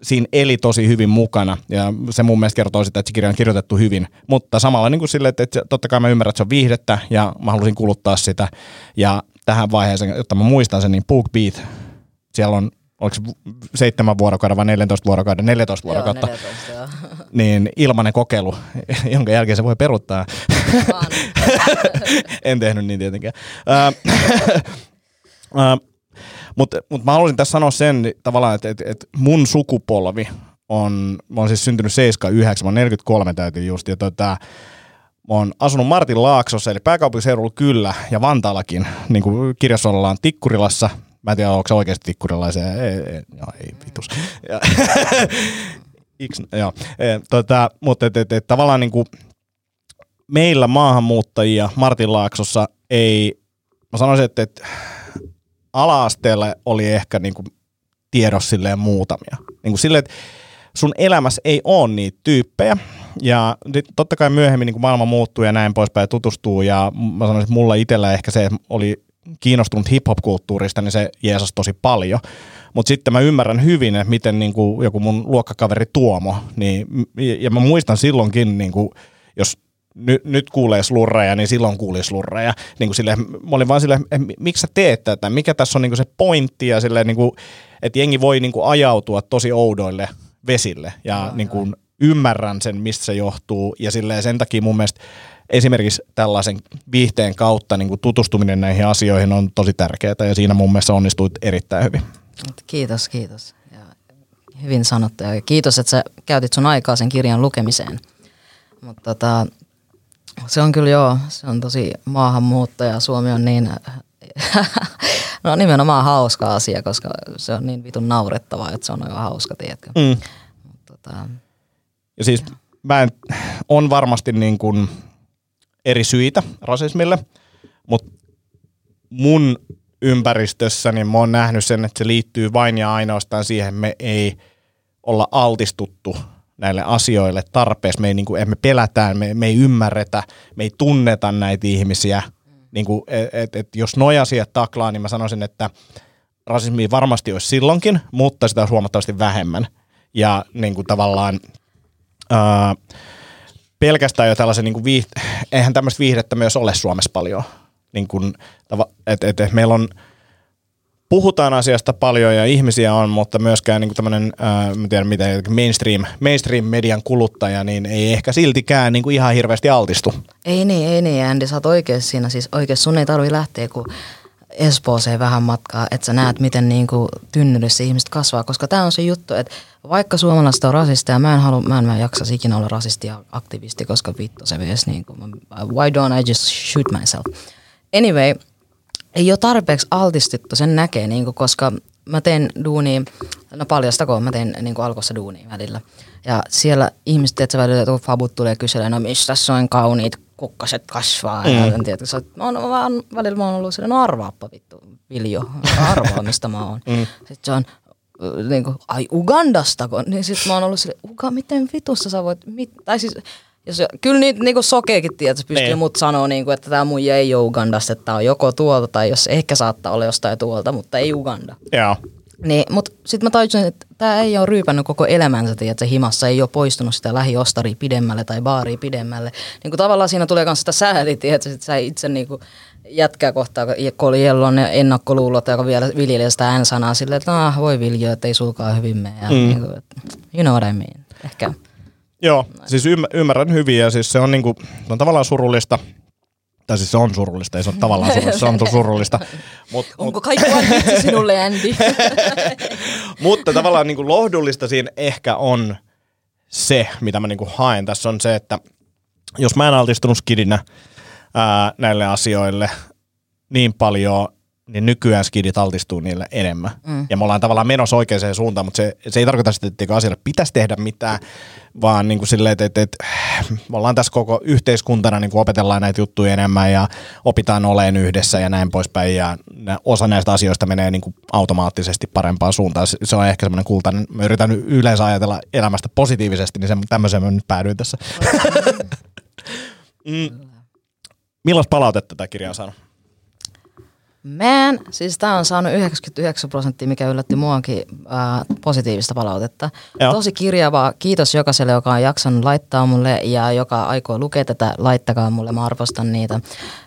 siinä eli tosi hyvin mukana. Ja se mun mielestä kertoo sitä, että se kirja on kirjoitettu hyvin, mutta samalla niin kuin sille, että, että totta kai mä ymmärrän, että se on viihdettä ja mä halusin kuluttaa sitä. Ja tähän vaiheeseen, jotta mä muistan sen, niin BookBeat, siellä on oliko se seitsemän vuorokauden vai 14 vuorokauden, 14 vuorokautta, Joo, 14, <laughs> joo. niin ilmainen kokeilu, <laughs> jonka jälkeen se voi peruuttaa. <laughs> En tehnyt niin tietenkään. Mutta mut mä haluaisin tässä sanoa sen tavallaan, että et, et mun sukupolvi on, mä oon siis syntynyt 79, mä oon 43 täytyy just, ja tota, mä oon asunut Martin Laaksossa, eli pääkaupunkiseudulla kyllä, ja Vantaallakin, niin kuin kirjassa ollaan Tikkurilassa, mä en tiedä, onko se oikeasti tikkurilaisia, ei, ei, joo, ei vitus. Ja, <laughs> Iks, joo, e, tota, mutta et, et, et, tavallaan niin kuin meillä maahanmuuttajia Martin Laaksossa ei, mä sanoisin, että, että ala-asteella oli ehkä niin kuin tiedossa silleen muutamia. Niin kuin silleen, että sun elämässä ei ole niitä tyyppejä. Ja totta kai myöhemmin niin kuin maailma muuttuu ja näin poispäin ja tutustuu. Ja mä sanoisin, että mulla itsellä ehkä se, oli kiinnostunut hip-hop-kulttuurista, niin se jeesas tosi paljon. Mutta sitten mä ymmärrän hyvin, että miten niin kuin joku mun luokkakaveri Tuomo, niin, ja mä muistan silloinkin, niin kuin, jos nyt, nyt kuulee slurreja, niin silloin kuuli slurreja. Niin kuin silleen, mä olin vaan silleen, että miksi sä teet tätä, mikä tässä on niin kuin se pointti, ja silleen, niin kuin, että jengi voi niin kuin ajautua tosi oudoille vesille, ja niin kuin ymmärrän sen, mistä se johtuu, ja silleen sen takia mun mielestä esimerkiksi tällaisen viihteen kautta niin kuin tutustuminen näihin asioihin on tosi tärkeää, ja siinä mun mielestä onnistuit erittäin hyvin. Kiitos, kiitos. Ja hyvin sanottu ja kiitos, että sä käytit sun aikaa sen kirjan lukemiseen. Mutta tota, se on kyllä joo, se on tosi maahanmuuttaja. Suomi on niin, <laughs> no nimenomaan hauska asia, koska se on niin vitun naurettavaa, että se on aivan hauska, tiedätkö. Mm. Tota, Ja siis mä en, on varmasti niin kuin eri syitä rasismille, mutta mun ympäristössä, niin mä oon nähnyt sen, että se liittyy vain ja ainoastaan siihen, että me ei olla altistuttu näille asioille tarpeeksi. Me ei, niin kuin, me pelätään, me, me ei ymmärretä, me ei tunneta näitä ihmisiä. Niin kuin, et, et jos noja asiat taklaa, niin mä sanoisin, että rasismi varmasti olisi silloinkin, mutta sitä olisi huomattavasti vähemmän. Ja niin kuin tavallaan ää, pelkästään jo tällaisen, niin kuin viih- eihän tämmöistä viihdettä myös ole Suomessa paljon. Niin kuin, että et, et meillä on, puhutaan asiasta paljon ja ihmisiä on, mutta myöskään niin tämmöinen, mä tiedän miten, mainstream, mainstream-median kuluttaja, niin ei ehkä siltikään niin kuin ihan hirveästi altistu. Ei niin, ei niin, Andy, sä oot oikeassa siinä. Siis oikeassa sun ei tarvi lähteä, kun Espooseen vähän matkaa, että sä näet, miten niin kuin tynnyrissä ihmiset kasvaa, koska tämä on se juttu, että vaikka suomalaiset on rasisteja, mä en, halua, mä en mä jaksa ikinä olla rasisti ja aktivisti, koska vittu se mies, niin kuin, why don't I just shoot myself? Anyway, ei ole tarpeeksi altistettu, sen näkee, niin kuin, koska mä teen duunia, no paljastako, mä teen niin kuin alkossa duunia välillä. Ja siellä ihmiset, että välillä kun fabut tulee kyselemään, no mistä on kauniit kukkaset kasvaa. Mm. Ja en tiedä, se, mä oon vaan, välillä mä oon ollut silleen, no arvaappa vittu, Viljo, arvaa mistä mä oon. <laughs> Mm. Sitten se on, niin kuin, ai Ugandastako? Niin sitten mä oon ollut silleen, Uga, miten vitussa sä voit, mit, tai siis jos, kyllä niitä niinku sokeekin tietysti pystyy niin. mut sanoa, niinku, että tämä muija ei ole Ugandasta, että tämä on joko tuolta tai jos ehkä saattaa olla jostain tuolta, mutta ei Uganda. Joo. Niin, mutta sitten mä tajusin, että tämä ei ole ryypännyt koko elämänsä, että se himassa ei ole poistunut sitä lähiostaria pidemmälle tai baaria pidemmälle. Niin kuin tavallaan siinä tulee myös sitä sääli, että sä itse niin kuin jätkää kohtaa, kun oli ne ennakkoluulot, joka vielä viljelee sitä N-sanaa silleen, että nah, voi viljaa, että ei sulkaa hyvin mene. Ja, mm. niin kuin, you know what I mean. Ehkä. Joo, siis ymmärrän hyvin ja siis se on, niinku, on tavallaan surullista, tai siis se on surullista, ei se ole tavallaan surullista, se on surullista. Mut, Onko kaikki vain vitsi sinulle, Andy? <laughs> mutta tavallaan niin kuin lohdullista siinä ehkä on se, mitä mä niin kuin haen. Tässä on se, että jos mä en altistunut skidinä ää, näille asioille niin paljon, niin nykyään skidit altistuu niille enemmän. Mm. Ja me ollaan tavallaan menossa oikeaan suuntaan, mutta se, se ei tarkoita sitä, että asialle pitäisi tehdä mitään, vaan niin kuin silleen, että, että, että me ollaan tässä koko yhteiskuntana niin kuin opetellaan näitä juttuja enemmän ja opitaan oleen yhdessä ja näin poispäin. Ja osa näistä asioista menee niin kuin automaattisesti parempaan suuntaan. Se on ehkä semmoinen kultainen, mä yritän yleensä ajatella elämästä positiivisesti, niin se, tämmöiseen mä nyt päädyin tässä. <laughs> mm. Millaista palautetta tämä kirja on saanut? Man, siis tämä on saanut 99 prosenttia, mikä yllätti muakin ää, positiivista palautetta. Joo. Tosi kirjavaa. Kiitos jokaiselle, joka on jaksanut laittaa mulle ja joka aikoo lukea tätä, laittakaa mulle, mä arvostan niitä.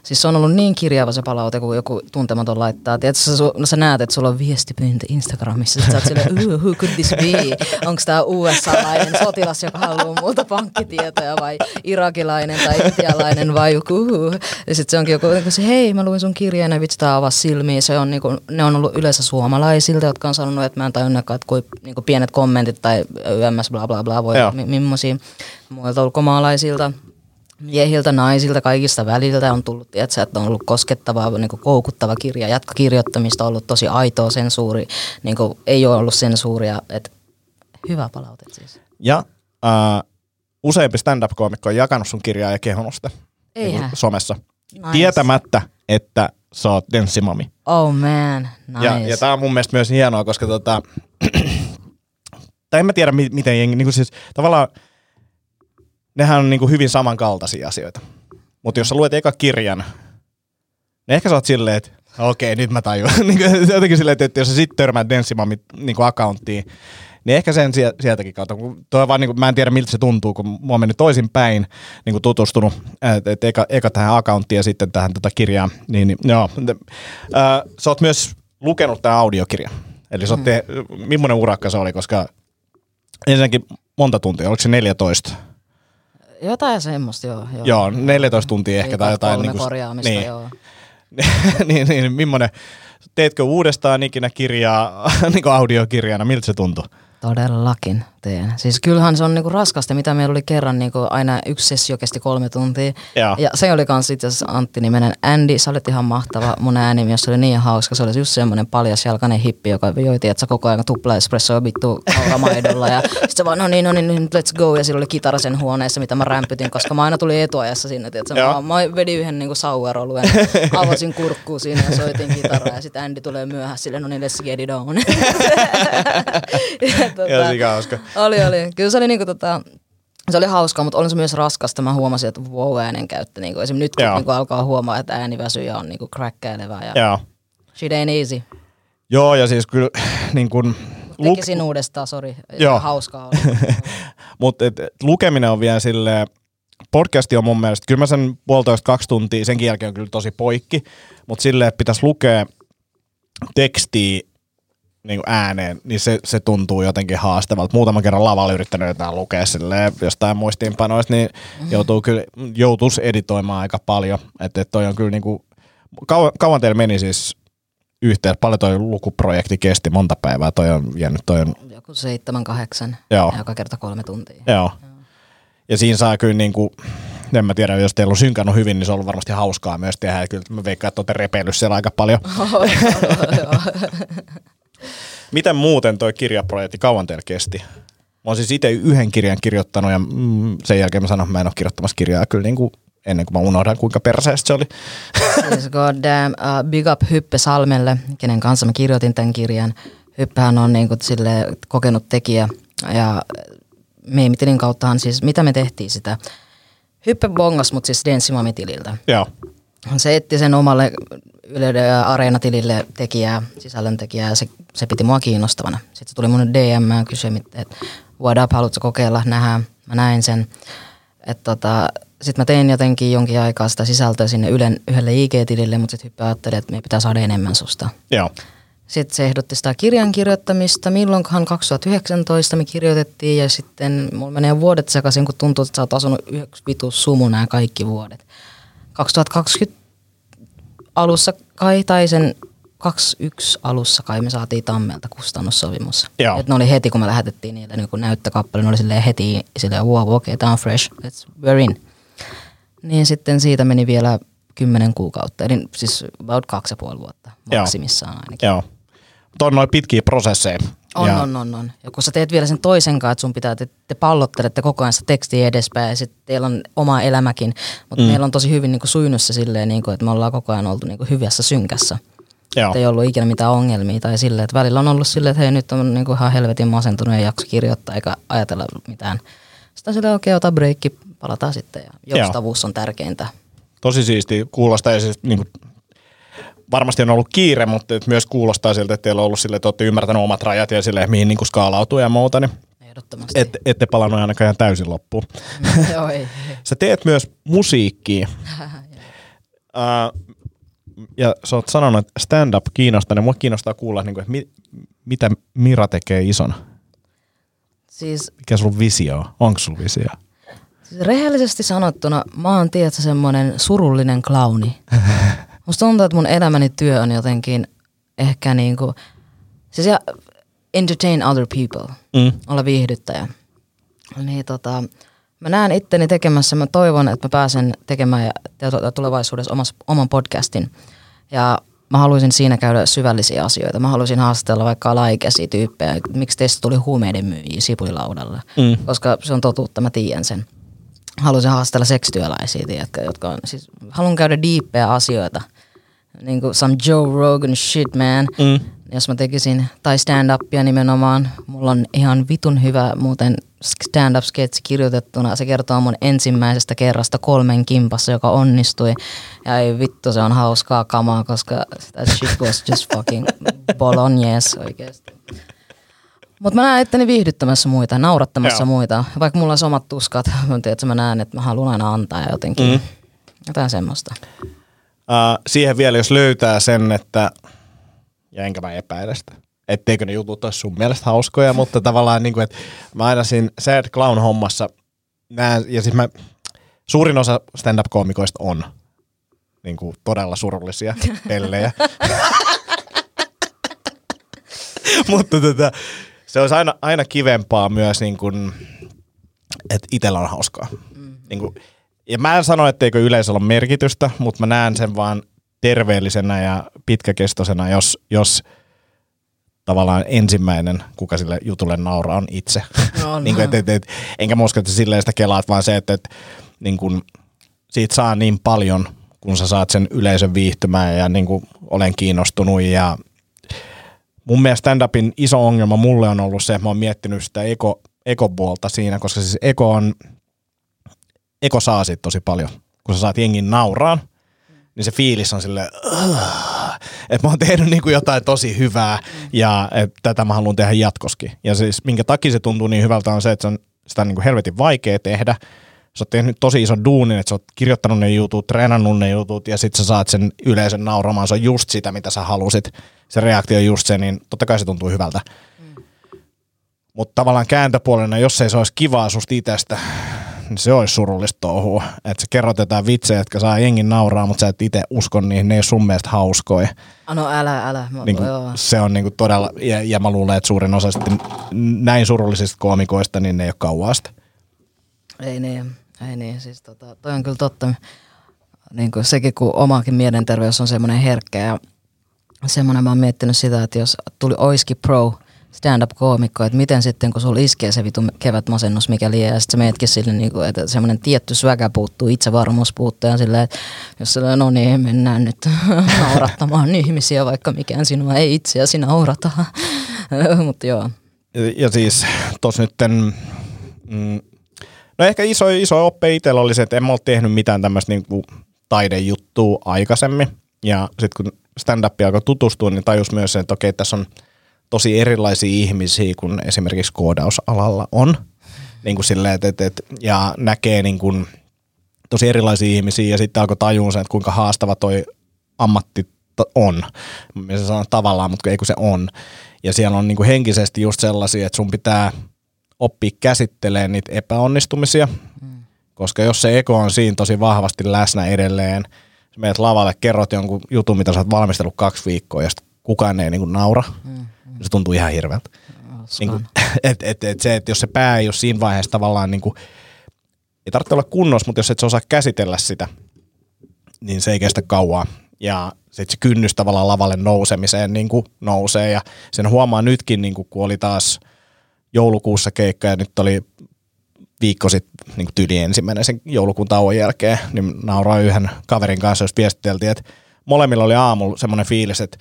Siis se on ollut niin kirjava se palaute, kun joku tuntematon laittaa. Tiedätkö, sä, no sä näet, että sulla on viestipyyntö Instagramissa. Sä oot silleen, who could this be? Onko tämä USA-lainen sotilas, joka haluaa multa pankkitietoja vai irakilainen tai intialainen vai joku? Ja sitten se onkin joku, se, hei mä luin sun kirjeen ja vitsi tää avaa silmiin. Se on, niinku, ne on ollut yleensä suomalaisilta, jotka on sanonut, että mä en tajunnutkaan, että kuin niinku pienet kommentit tai yms bla bla bla voi mi- millaisia muilta ulkomaalaisilta miehiltä, naisilta, kaikista väliltä on tullut, tiedätkö, että on ollut koskettava, niin kuin koukuttava kirja, jatkokirjoittamista on ollut tosi aitoa sensuuri, niin kuin ei ole ollut sensuuria, että hyvä palaute siis. Ja äh, useampi stand-up-koomikko on jakanut sun kirjaa ja kehonut sitä niin somessa. Nice. Tietämättä, että sä oot denssimami. Oh man, nice. Ja, ja tää on mun mielestä myös hienoa, koska tota, tai en mä tiedä miten jengi, niin siis tavallaan nehän on niin kuin hyvin samankaltaisia asioita. Mutta jos sä luet eka kirjan, niin ehkä sä oot silleen, että okei, nyt mä tajuan. <laughs> Niin jotenkin silleen, että jos sä sit törmäät Denssimami niin accounttiin, niin ehkä sen sieltäkin kautta. Toi vaan, niin kuin, mä en tiedä miltä se tuntuu, kun mä oon mennyt toisin päin niin kuin tutustunut, että et eka, eka tähän accounttiin ja sitten tähän tota kirjaan. Niin, niin, joo. Äh, sä oot myös lukenut tämän audiokirjan. Eli sä oot mm. te, millainen urakka se oli, koska ensinnäkin monta tuntia, oliko se 14? Jotain semmoista, joo. Joo, joo 14 tuntia ehkä tai jotain. Niin kuin, korjaamista, niin. joo. <laughs> niin, niin, millainen, teetkö uudestaan ikinä kirjaa, <laughs> niin kuin audiokirjana, miltä se tuntui? Todellakin. Teen. Siis kyllähän se on niinku raskasta, mitä meillä oli kerran niinku aina yksi sessio kesti kolme tuntia. Joo. Ja se oli kans itse asiassa Antti nimenen Andy, sä olet ihan mahtava mun ääni, myös se oli niin hauska. Se oli just semmoinen paljasjalkainen hippi, joka joi, että koko ajan tupla espressoa vittu kauramaidolla. ja sitten se vaan, no niin, no niin, let's go. Ja sillä oli kitara sen huoneessa, mitä mä rämpytin, koska mä aina tulin etuajassa sinne. Joo. Mä, mä vedin yhden niinku saueroluen, avasin kurkkuun siinä ja soitin kitaraa. Ja sitten Andy tulee myöhässä sille, no niin, let's get it on. <laughs> ja, tota, Ja hauska. Oli, oli. Kyllä se oli niinku tota, se oli hauskaa, mutta oli se myös raskasta. Mä huomasin, että wow äänen käyttö. Niinku, esimerkiksi nyt kun Joo. niinku alkaa huomaa, että ääni väsyy ja on niinku crackkäilevää. Ja Joo. shit ain't easy. Joo, ja siis kyllä <laughs> niin kun, luk, Tekisin uudestaan, sori. Joo. Hauskaa oli. <laughs> mutta lukeminen on vielä sille podcasti on mun mielestä, kyllä mä sen puolitoista kaksi tuntia, senkin jälkeen on kyllä tosi poikki, mutta silleen, että pitäisi lukea tekstiä niin ääneen, niin se, se tuntuu jotenkin haastavalta. Muutaman kerran lavalla yrittänyt jotain lukea silleen, jostain muistiinpanoista, niin joutuu kyllä, joutuisi editoimaan aika paljon. Että et toi on kyllä niinku, kauan, kauan teillä meni siis yhteen, paljon toi lukuprojekti kesti, monta päivää toi on jäänyt, toi on, Joku seitsemän, kahdeksan. Joo. Joka kerta kolme tuntia. joo. Ja siinä saa kyllä niinku, en mä tiedä, jos teillä on synkannut hyvin, niin se on ollut varmasti hauskaa myös tehdä. Ja kyllä mä veikkaan, että olette repeillyt siellä aika paljon. <laughs> Miten muuten toi kirjaprojekti, kauan teillä kesti? Mä oon siis itse yhden kirjan kirjoittanut ja mm, sen jälkeen mä sanon, että mä en ole kirjoittamassa kirjaa kyllä niin kuin ennen kuin mä unohdan, kuinka perseestä se oli. Siis <laughs> god damn, uh, big up Hyppe Salmelle, kenen kanssa mä kirjoitin tämän kirjan. Hyppähän on niinku sille kokenut tekijä ja Meemitilin kauttahan siis, mitä me tehtiin sitä. Hyppe bongas mut siis Denssimami-tililtä. Joo. Se etti sen omalle Yle Areena-tilille tekijää, sisällöntekijää ja se, se piti mua kiinnostavana. Sitten se tuli mun DM ja kysyi, että what up, haluatko kokeilla, nähdä. Mä näin sen. Tota, sitten mä tein jotenkin jonkin aikaa sitä sisältöä sinne Ylen yhdelle IG-tilille, mutta sitten hyppä ajatteli, että me pitää saada enemmän susta. Joo. Sitten se ehdotti sitä kirjan kirjoittamista. Milloinkohan 2019 me kirjoitettiin ja sitten mulla menee vuodet sekaisin, kun tuntuu, että sä oot asunut yksi vitus sumu nämä kaikki vuodet. 2020 alussa kai, tai sen 21 alussa kai me saatiin Tammelta kustannussovimus. Joo. Et ne oli heti, kun me lähetettiin niille niin kun näyttökappale, ne oli silleen heti silleen, wow, okei, okay, tää on fresh, let's, we're in. Niin sitten siitä meni vielä kymmenen kuukautta, eli siis about kaksi ja puoli vuotta maksimissaan ainakin. Joo. Mutta on noin pitkiä prosesseja. On, ja, on, on, on. Ja kun sä teet vielä sen toisen kanssa, että sun pitää, te, te pallottelette koko ajan sitä tekstiä edespäin ja sitten teillä on oma elämäkin. Mutta mm. meillä on tosi hyvin niin kuin se silleen, niin kuin, että me ollaan koko ajan oltu niin kuin hyvässä synkässä. Joo. Että ei ollut ikinä mitään ongelmia tai silleen, että välillä on ollut silleen, että hei nyt on niin kuin ihan helvetin masentunut ja jakso kirjoittaa eikä ajatella mitään. Sitten silleen, okei, ota breikki, palataan sitten ja joustavuus on tärkeintä. Tosi siisti kuulostaa ja siis niin kuin, varmasti on ollut kiire, mutta myös kuulostaa siltä, että teillä on ollut silleen, että olette ymmärtänyt omat rajat ja silleen, mihin niin kuin skaalautuu ja muuta, niin Ehdottomasti. et, ette palannut ainakaan ihan täysin loppuun. Joo, ei. <laughs> Sä teet myös musiikkia. <laughs> uh, ja sä oot sanonut, että stand-up kiinnostaa, niin mua kiinnostaa kuulla, niin kuin, että mi, mitä Mira tekee isona. Siis Mikä sun visio on? Onko sulla visio? Siis rehellisesti sanottuna, mä oon tiedätkö semmonen surullinen klauni. <laughs> Musta tuntuu, että mun elämäni työ on jotenkin ehkä niinku, siis ja entertain other people, Mm. olla viihdyttäjä. Niin tota, mä näen itteni tekemässä, mä toivon, että mä pääsen tekemään ja te- tulevaisuudessa omas, oman podcastin. Ja mä haluaisin siinä käydä syvällisiä asioita. Mä haluaisin haastatella vaikka alaikäisiä tyyppejä, miksi teistä tuli huumeiden myyjiä sipulilaudalla. Mm. Koska se on totuutta, mä tiedän sen. Haluaisin haastella seksityöläisiä, tiedätkö, jotka on, siis haluan käydä diippejä asioita. Niin kuin some Joe Rogan shit, man. Mm. Jos mä tekisin, tai stand-upia nimenomaan. Mulla on ihan vitun hyvä muuten stand-up sketsi kirjoitettuna. Se kertoo mun ensimmäisestä kerrasta kolmen kimpassa, joka onnistui. Ja ei vittu, se on hauskaa kamaa, koska that shit was just fucking <laughs> bolognese oikeesti. Mutta mä näen itteni viihdyttämässä muita, naurattamassa Joo. muita. Vaikka mulla on omat tuskat, <laughs> mä, tiedän, että mä näen, että mä haluan aina antaa jotenkin. Mm. Jotain semmoista. Uh, siihen vielä, jos löytää sen, että, ja enkä mä epäile sitä, etteikö ne jutut olisi sun mielestä hauskoja, mutta <laughs> tavallaan niin kuin, että mä aina siinä Sad Clown-hommassa näen, ja siis mä, suurin osa stand-up-koomikoista on niin kuin todella surullisia <laughs> pellejä. mutta tota, se olisi aina, aina kivempaa myös, niin kuin, että itsellä on hauskaa. Mm. Niin kuin, ja mä en sano, etteikö yleisöllä ole merkitystä, mutta mä näen sen vaan terveellisenä ja pitkäkestoisena, jos, jos tavallaan ensimmäinen, kuka sille jutulle nauraa, on itse. No, <laughs> niin kuin, et, et, et, enkä mä usko, että silleen sitä kelaat, vaan se, että, että niin kuin, siitä saa niin paljon, kun sä saat sen yleisön viihtymään ja niin kuin, olen kiinnostunut ja mun mielestä stand-upin iso ongelma mulle on ollut se, että mä oon miettinyt sitä eko, ekopuolta siinä, koska siis eko on, eko saa siitä tosi paljon. Kun sä saat jengin nauraan, niin se fiilis on silleen, että mä oon tehnyt niin kuin jotain tosi hyvää ja että tätä mä haluan tehdä jatkoskin. Ja siis minkä takia se tuntuu niin hyvältä on se, että se on sitä niin kuin helvetin vaikea tehdä. Sä oot tehnyt tosi ison duunin, että sä oot kirjoittanut ne jutut, treenannut ne jutut ja sit sä saat sen yleisön nauramaan. Se on just sitä, mitä sä halusit. Se reaktio on just se, niin totta kai se tuntuu hyvältä. Mutta tavallaan kääntöpuolena, jos ei se olisi kivaa susta itsestä, niin se olisi surullista touhua. Että sä kerrot jotain vitsejä, jotka saa jengin nauraa, mutta sä et itse usko niihin, ne ei ole sun mielestä hauskoja. Ah, No älä, älä. Mä, Niin kuin, joo. se on niin kuin todella, ja, ja mä luulen, että suurin osa sitten näin surullisista koomikoista, niin ne ei ole kauasta. Ei niin, ei niin. Siis tota, toi on kyllä totta. Niin kuin sekin, kun omakin mielenterveys on semmoinen herkkä ja semmoinen mä oon miettinyt sitä, että jos tuli oiski pro stand-up-koomikko, että miten sitten, kun sulla iskee se vitu kevätmasennus, mikä liian, ja sitten sä meetkin sille, niin kuin, että semmoinen tietty sväkä puuttuu, itsevarmuus puuttuu, ja silleen, että jos sillä no niin, mennään nyt <laughs> naurattamaan ihmisiä, vaikka mikään sinua ei itseäsi naurata. <laughs> Mutta joo, Ja, ja siis tos nytten, mm, no ehkä iso, iso oppe itsellä oli se, että en mä ole tehnyt mitään tämmöistä niinku taidejuttua aikaisemmin. Ja sitten kun stand-up alkoi tutustua, niin tajus myös sen, että okei, tässä on tosi erilaisia ihmisiä kuin esimerkiksi koodausalalla on. Niin kuin silleen, et, et, et, ja näkee niin kuin tosi erilaisia ihmisiä ja sitten alkoi tajua sen, että kuinka haastava toi ammatti on. Mä sanon tavallaan, mutta ei kun se on. Ja siellä on niin kuin henkisesti just sellaisia, että sun pitää oppia käsittelemään niitä epäonnistumisia, koska jos se eko on siinä tosi vahvasti läsnä edelleen, sä menet lavalle, kerrot jonkun jutun, mitä sä oot valmistellut kaksi viikkoa, ja kukaan ei niin kuin naura, mm. Se tuntuu ihan hirveältä. Niin kuin, <laughs> et, et, et se, että jos se pää ei ole siinä vaiheessa tavallaan, niin kuin, ei tarvitse olla kunnossa, mutta jos et sä osaa käsitellä sitä, niin se ei kestä kauaa. Ja sitten se kynnys tavallaan lavalle nousemiseen niin kuin nousee. Ja sen huomaa nytkin, niin kuin, kun oli taas joulukuussa keikka ja nyt oli viikko sitten niin tyyli ensimmäinen sen joulukuun tauon jälkeen, niin nauroin yhden kaverin kanssa, jos viestiteltiin, että molemmilla oli aamulla semmoinen fiilis, että,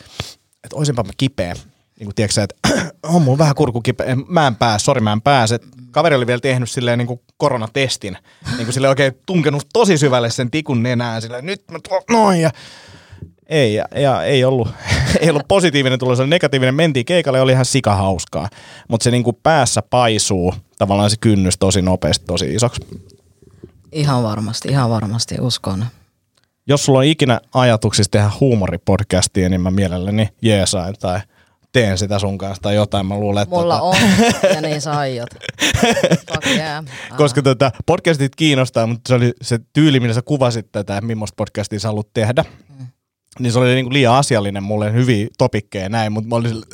että olisinpa mä kipeä. Niin kuin tiedätkö, että <clears throat> on mulla vähän kurku kipeä, mä en pääse, sori mä en pääse. Kaveri oli vielä tehnyt silleen niin kuin koronatestin, niin kuin sille oikein tunkenut tosi syvälle sen tikun nenään, silleen nyt mä tuon noin ja ei, ja, ja ei, ollut, <laughs> ei ollut positiivinen tulos, se oli negatiivinen. Mentiin keikalle, oli ihan sika hauskaa. Mutta se niinku päässä paisuu tavallaan se kynnys tosi nopeasti, tosi isoksi. ihan varmasti, ihan varmasti uskon. Jos sulla on ikinä ajatuksissa tehdä huumoripodcastia, niin mä mielelläni jeesain tai teen sitä sun kanssa tai jotain. Mä luulen, että Mulla tota, on, ja <laughs> niin sä aiot. Yeah. <laughs> koska tota, podcastit kiinnostaa, mutta se oli se tyyli, millä sä kuvasit tätä, että millaista podcastia sä haluat tehdä. Mm. Niin se oli niinku liian asiallinen mulle, hyviä topikkeja ja näin, mutta mä olin sille,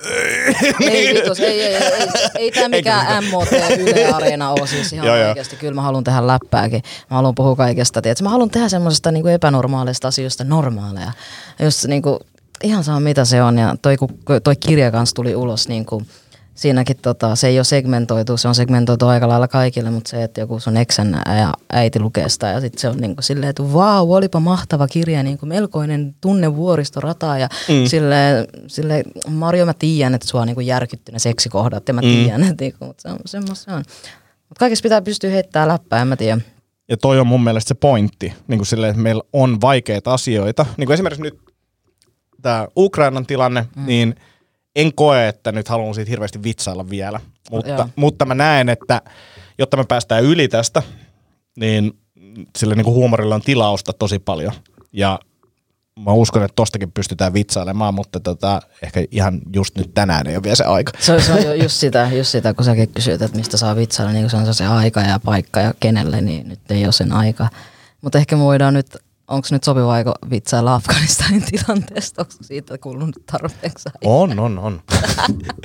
Ei vitus, ei, ei, ei, ei, ei tämä mikään MOT Yle Areena ole siis ihan Joo, joo. oikeasti. Kyllä mä haluan tehdä läppääkin. Mä haluan puhua kaikesta. Tiedätkö? Mä haluan tehdä semmoisesta niinku epänormaalista asioista normaaleja. Just niinku, ihan saa mitä se on. Ja toi, kun toi kirja kanssa tuli ulos, niinku, siinäkin tota, se ei ole segmentoitu, se on segmentoitu aika lailla kaikille, mutta se, että joku sun eksän ja äiti lukee sitä ja sitten se on niinku silleen, että vau, olipa mahtava kirja, niinku melkoinen tunne vuoristorata ja mm. silleen, silleen, Mario mä tiedän, että sua on niinku järkytty ne seksikohdat ja mä tiedän, mm. että niinku, mutta se on semmoista se on. Mutta kaikessa pitää pystyä heittämään läppää, en mä tiedä. Ja toi on mun mielestä se pointti, niin kuin silleen, että meillä on vaikeita asioita. Niin kuin esimerkiksi nyt tämä Ukrainan tilanne, mm. niin en koe, että nyt haluan siitä hirveästi vitsailla vielä. Mutta, Joo. mutta mä näen, että jotta me päästään yli tästä, niin sille niin kuin huumorilla on tilausta tosi paljon. Ja mä uskon, että tostakin pystytään vitsailemaan, mutta tota, ehkä ihan just nyt tänään ei ole vielä se aika. Se on, se on ju- just sitä, just sitä, kun säkin kysyt, että mistä saa vitsailla, niin kun se on se aika ja paikka ja kenelle, niin nyt ei ole sen aika. Mutta ehkä me voidaan nyt onko nyt sopiva aika vitsailla Afganistanin <laughs> tilanteesta? Onko siitä kuulunut tarpeeksi? On, on, on.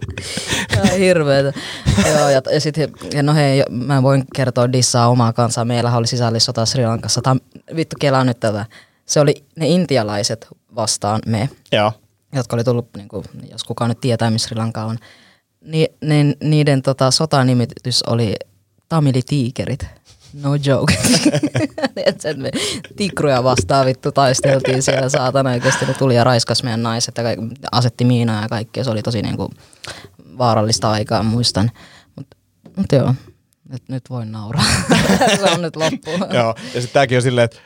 <laughs> Hirveetä. Joo, ja, ja sitten, ja no hei, mä voin kertoa dissaa omaa kansaa. Meillä oli sisällissota Sri Lankassa. Tam, vittu, kelaa nyt tätä. Se oli ne intialaiset vastaan me, Joo. jotka oli tullut, niin kuin, jos kukaan nyt tietää, missä Sri Lanka on. Ni, ne, niiden tota, sotanimitys oli Tamili-tiikerit. No joke. <laughs> Me tikruja vastaan vittu taisteltiin siellä saatana oikeasti. Ne tuli ja raiskas meidän naiset ja asetti miinoja ja kaikkea. Se oli tosi niinku vaarallista aikaa, muistan. Mutta mut joo, nyt, nyt voin nauraa. <laughs> se on nyt loppu. <laughs> Joo. Ja sitten tämäkin on silleen, että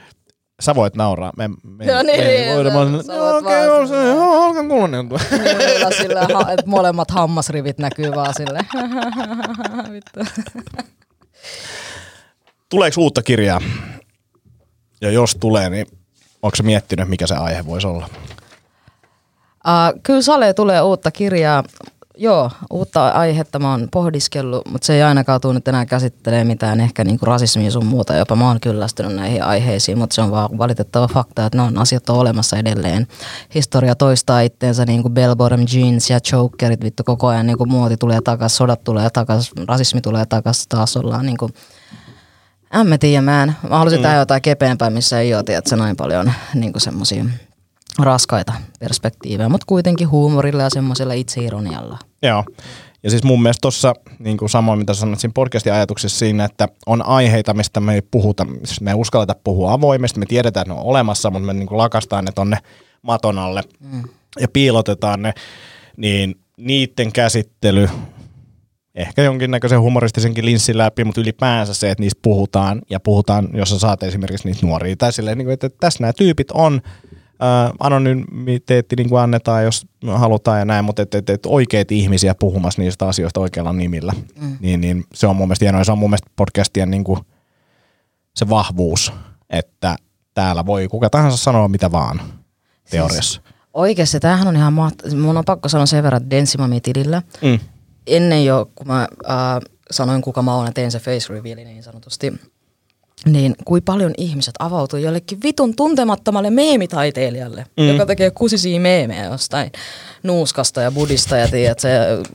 sä voit nauraa. Me, me, Joo, niin, me niin, voida, sä- mä olen, sä joo, voit okei, on se, alkan kuulonen. Sillä, ha, että molemmat hammasrivit näkyy vaan sille. Vittu. Tuleeko uutta kirjaa? Ja jos tulee, niin onko se miettinyt, mikä se aihe voisi olla? Uh, kyllä Sale tulee uutta kirjaa. Joo, uutta aihetta mä oon pohdiskellut, mutta se ei ainakaan tule nyt enää käsittelee mitään ehkä niinku rasismia sun muuta. Jopa mä oon kyllästynyt näihin aiheisiin, mutta se on vaan valitettava fakta, että ne on asiat on olemassa edelleen. Historia toistaa itteensä niin kuin bell jeans ja chokerit, vittu koko ajan niin kuin muoti tulee takas, sodat tulee takas, rasismi tulee takas, taas ollaan niin kuin en mä tiedä, mä, en. mä haluaisin mm. tehdä jotain kepeämpää, missä ei ole, tiedätkö, noin paljon niin semmoisia raskaita perspektiivejä, mutta kuitenkin huumorilla ja semmoisella itseironialla. Joo. Ja siis mun mielestä tuossa, niin kuin samoin mitä sanoit siinä podcastin ajatuksessa siinä, että on aiheita, mistä me ei puhuta, siis me ei uskalleta puhua avoimesti, me tiedetään, että ne on olemassa, mutta me niin kuin lakastaan ne tonne maton alle mm. ja piilotetaan ne, niin niiden käsittely, ehkä jonkinnäköisen humoristisenkin linssin läpi, mutta ylipäänsä se, että niistä puhutaan ja puhutaan, jos sä saat esimerkiksi niitä nuoria, tai silleen, niin kuin, että tässä nämä tyypit on, Äh, anonymiteetti niin kuin annetaan, jos halutaan ja näin, mutta et, et, et oikeat ihmisiä puhumassa niistä asioista oikealla nimillä, mm. niin, niin se on mun mielestä hienoa. Ja se on mun mielestä podcastien niin kuin se vahvuus, että täällä voi kuka tahansa sanoa mitä vaan teoriassa. Siis, Oikeasti, tämähän on ihan mahtavaa. Mun on pakko sanoa sen verran, että Densimami-tilillä, mm. Ennen jo, kun mä äh, sanoin kuka mä oon ja tein se face revealin niin sanotusti, niin kuin paljon ihmiset avautuu jollekin vitun tuntemattomalle meemitaiteilijalle, mm. joka tekee kusisia meemejä jostain nuuskasta ja budista ja tiedät, se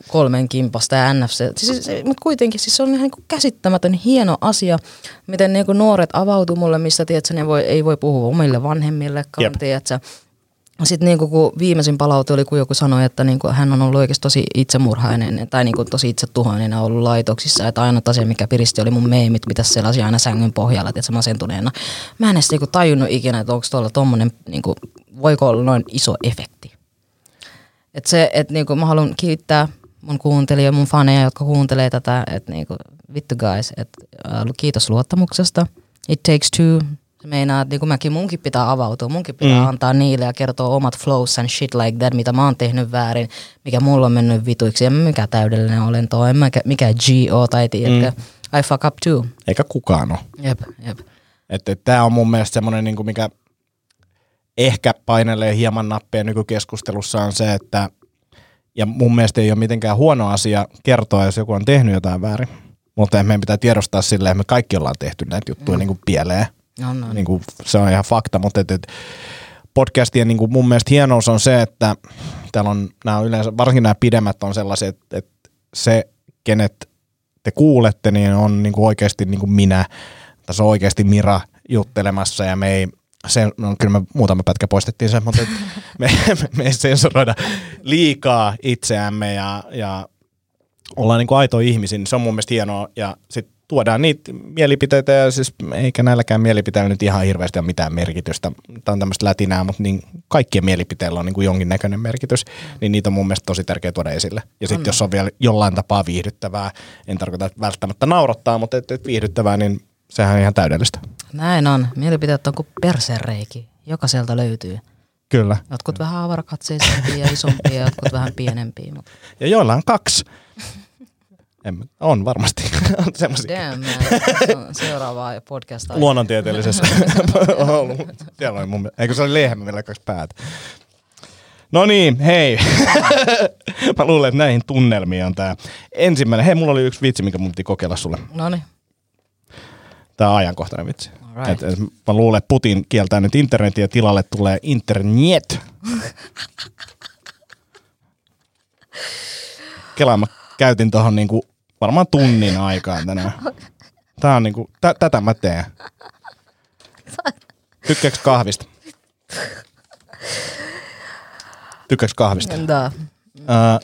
kolmen kimpasta ja NFC. Siis, se, mutta kuitenkin siis se on ihan niin kuin käsittämätön hieno asia, miten niin nuoret avautuu mulle, mistä tiedät, ne voi, ei voi puhua omille vanhemmillekaan, tiedät, sitten niinku, kun viimeisin palaute oli, kun joku sanoi, että niinku, hän on ollut oikeasti tosi itsemurhainen tai niinku, tosi itsetuhoinen ja ollut laitoksissa. Että ainut asia, mikä piristi, oli mun meemit, mitä sellaisia aina sängyn pohjalla, että masentuneena. Mä en edes niinku, tajunnut ikinä, että onko tuolla tommonen, niinku, voiko olla noin iso efekti. Et se, että niinku, mä haluan kiittää mun kuuntelijoita, mun faneja, jotka kuuntelee tätä, että niinku, vittu guys, että äh, kiitos luottamuksesta. It takes two. Se meinaa, että niinku mäkin, munkin pitää avautua, munkin pitää mm. antaa niille ja kertoa omat flows and shit like that, mitä mä oon tehnyt väärin, mikä mulla on mennyt vituiksi, en mikä täydellinen olento, en mä mikä GO tai tiedätkö, mm. I fuck up too. Eikä kukaan ole. Jep, jep. Että et, tämä on mun mielestä semmoinen, niin mikä ehkä painelee hieman nappia nykykeskustelussa on se, että ja mun mielestä ei ole mitenkään huono asia kertoa, jos joku on tehnyt jotain väärin. Mutta meidän pitää tiedostaa silleen, että me kaikki ollaan tehty näitä juttuja mm. niin kuin pieleen. No, no. Niin kuin, se on ihan fakta, mutta et, et, podcastien niin kuin mun mielestä hienous on se, että täällä on nämä yleensä, varsinkin nämä pidemmät on sellaisia, että, että se, kenet te kuulette, niin on niin kuin oikeasti niin kuin minä. Tässä on oikeasti Mira juttelemassa ja me ei, se, no, kyllä me muutama pätkä poistettiin sen, mutta me, me, <laughs> me ei sensuroida liikaa itseämme ja, ja ollaan niin kuin aito ihmisiä, niin se on mun mielestä hienoa. Ja sitten tuodaan niitä mielipiteitä ja siis eikä näilläkään mielipiteillä nyt ihan hirveästi ole mitään merkitystä. Tämä on tämmöistä lätinää, mutta niin kaikkien mielipiteillä on niin kuin jonkinnäköinen merkitys, niin niitä on mun mielestä tosi tärkeää tuoda esille. Ja sitten jos on vielä jollain tapaa viihdyttävää, en tarkoita että välttämättä naurattaa, mutta et, et viihdyttävää, niin sehän on ihan täydellistä. Näin on. Mielipiteet on kuin persereiki. Jokaiselta löytyy. Kyllä. Jotkut vähän avarakatseisempia ja isompia, ja jotkut vähän pienempiä. Mutta Ja joilla on kaksi. En, on varmasti. <laughs> on semmosia. damn, man. Seuraavaa podcastia. luonnontieteellisessä <laughs> ollut. Siellä oli mun. Eikö se oli lehmä, millä kaksi päätä. No niin, hei. <laughs> Mä luulen, että näihin tunnelmiin on tää ensimmäinen. Hei, mulla oli yksi vitsi, mikä mun piti kokeilla sulle. No niin, Tää on ajankohtainen vitsi. Right. Et, et mä luulen, että Putin kieltää nyt internetin ja tilalle tulee internet. Kelaa mä käytin tuohon niinku varmaan tunnin aikaa tänään. Tää on niinku, tä, tätä mä teen. Tykkääks kahvista? Tykkääks kahvista? Da. Ää,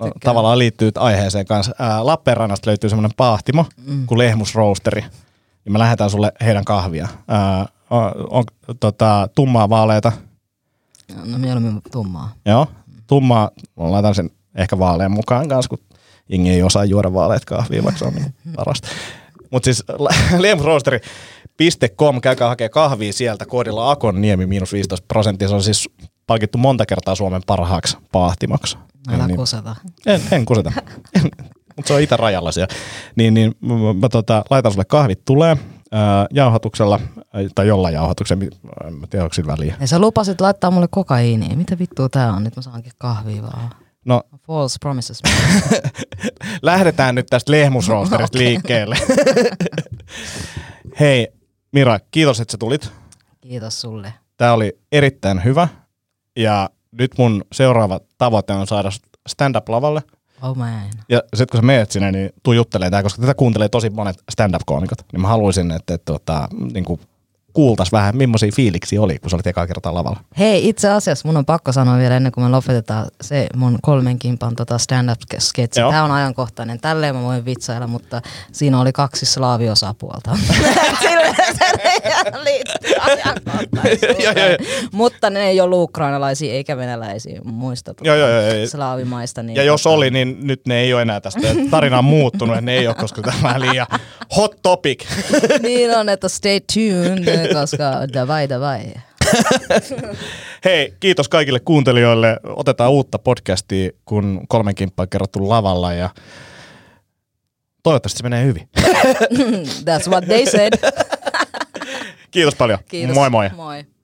no, tavallaan liittyy aiheeseen kanssa. Ää, Lappeenrannasta löytyy semmoinen paahtimo mm. kuin Lehmus Roasteri. Ja me lähetään sulle heidän kahvia. Ää, on, on tota, tummaa vaaleita. No mieluummin tummaa. Joo, tummaa. Mä laitan sen ehkä vaalean mukaan kanssa, kun jengi ei osaa juoda vaaleet kahvia, vaikka se on niin parasta. Mutta siis <laughs> lehmusroasteri.com, käykää hakea kahvia sieltä koodilla Akonniemi miinus 15 prosenttia. Se on siis palkittu monta kertaa Suomen parhaaksi paahtimaksi. Älä niin, kuseta. en, en kuseta. <laughs> Mutta se on itärajalla siellä. Niin, niin mä, mä, tota, laitan sulle kahvit tulee jauhatuksella, tai jollain jauhatuksella, en mä tiedä, onko väliä. Ja sä lupasit laittaa mulle kokaiinia. Mitä vittua tää on? Nyt mä saankin kahvia vaan. No, False promises. <laughs> lähdetään nyt tästä lehmusroosterista <laughs> liikkeelle. Hei, Mira, kiitos, että sä tulit. Kiitos sulle. Tämä oli erittäin hyvä. Ja nyt mun seuraava tavoite on saada stand-up-lavalle. Oh man. Ja sitten kun sä meet sinne, niin tuu juttelemaan tää, koska tätä kuuntelee tosi monet stand-up-koomikot. Niin mä haluaisin, että, että, että niin kuultais vähän, millaisia fiiliksi oli, kun sä olit ekaa kertaa lavalla. Hei, itse asiassa mun on pakko sanoa vielä ennen kuin me lopetetaan se mun kolmen kimpan tota stand-up-sketsi. Joo. Tämä on ajankohtainen. Tälleen mä voin vitsailla, mutta siinä oli kaksi slaaviosapuolta. <laughs> Silleen se liittyy. <laughs> Mutta ne ei ollut ukrainalaisia eikä venäläisiä muista Joo, joo, joo, joo. slaavimaista. Niin Ja jos tota, oli, niin nyt ne ei ole enää tästä. Tarina on muuttunut, ne ei ole, koska tämä on liian hot topic. <laughs> Niin on, että stay tuned, koska davai davai. <laughs> Hei, kiitos kaikille kuuntelijoille. Otetaan uutta podcastia, kun kolmen kimppaa kerrottu lavalla ja toivottavasti se menee hyvin. That's what they said. Kiitos paljon. Kiitos. Moi moi. Moi.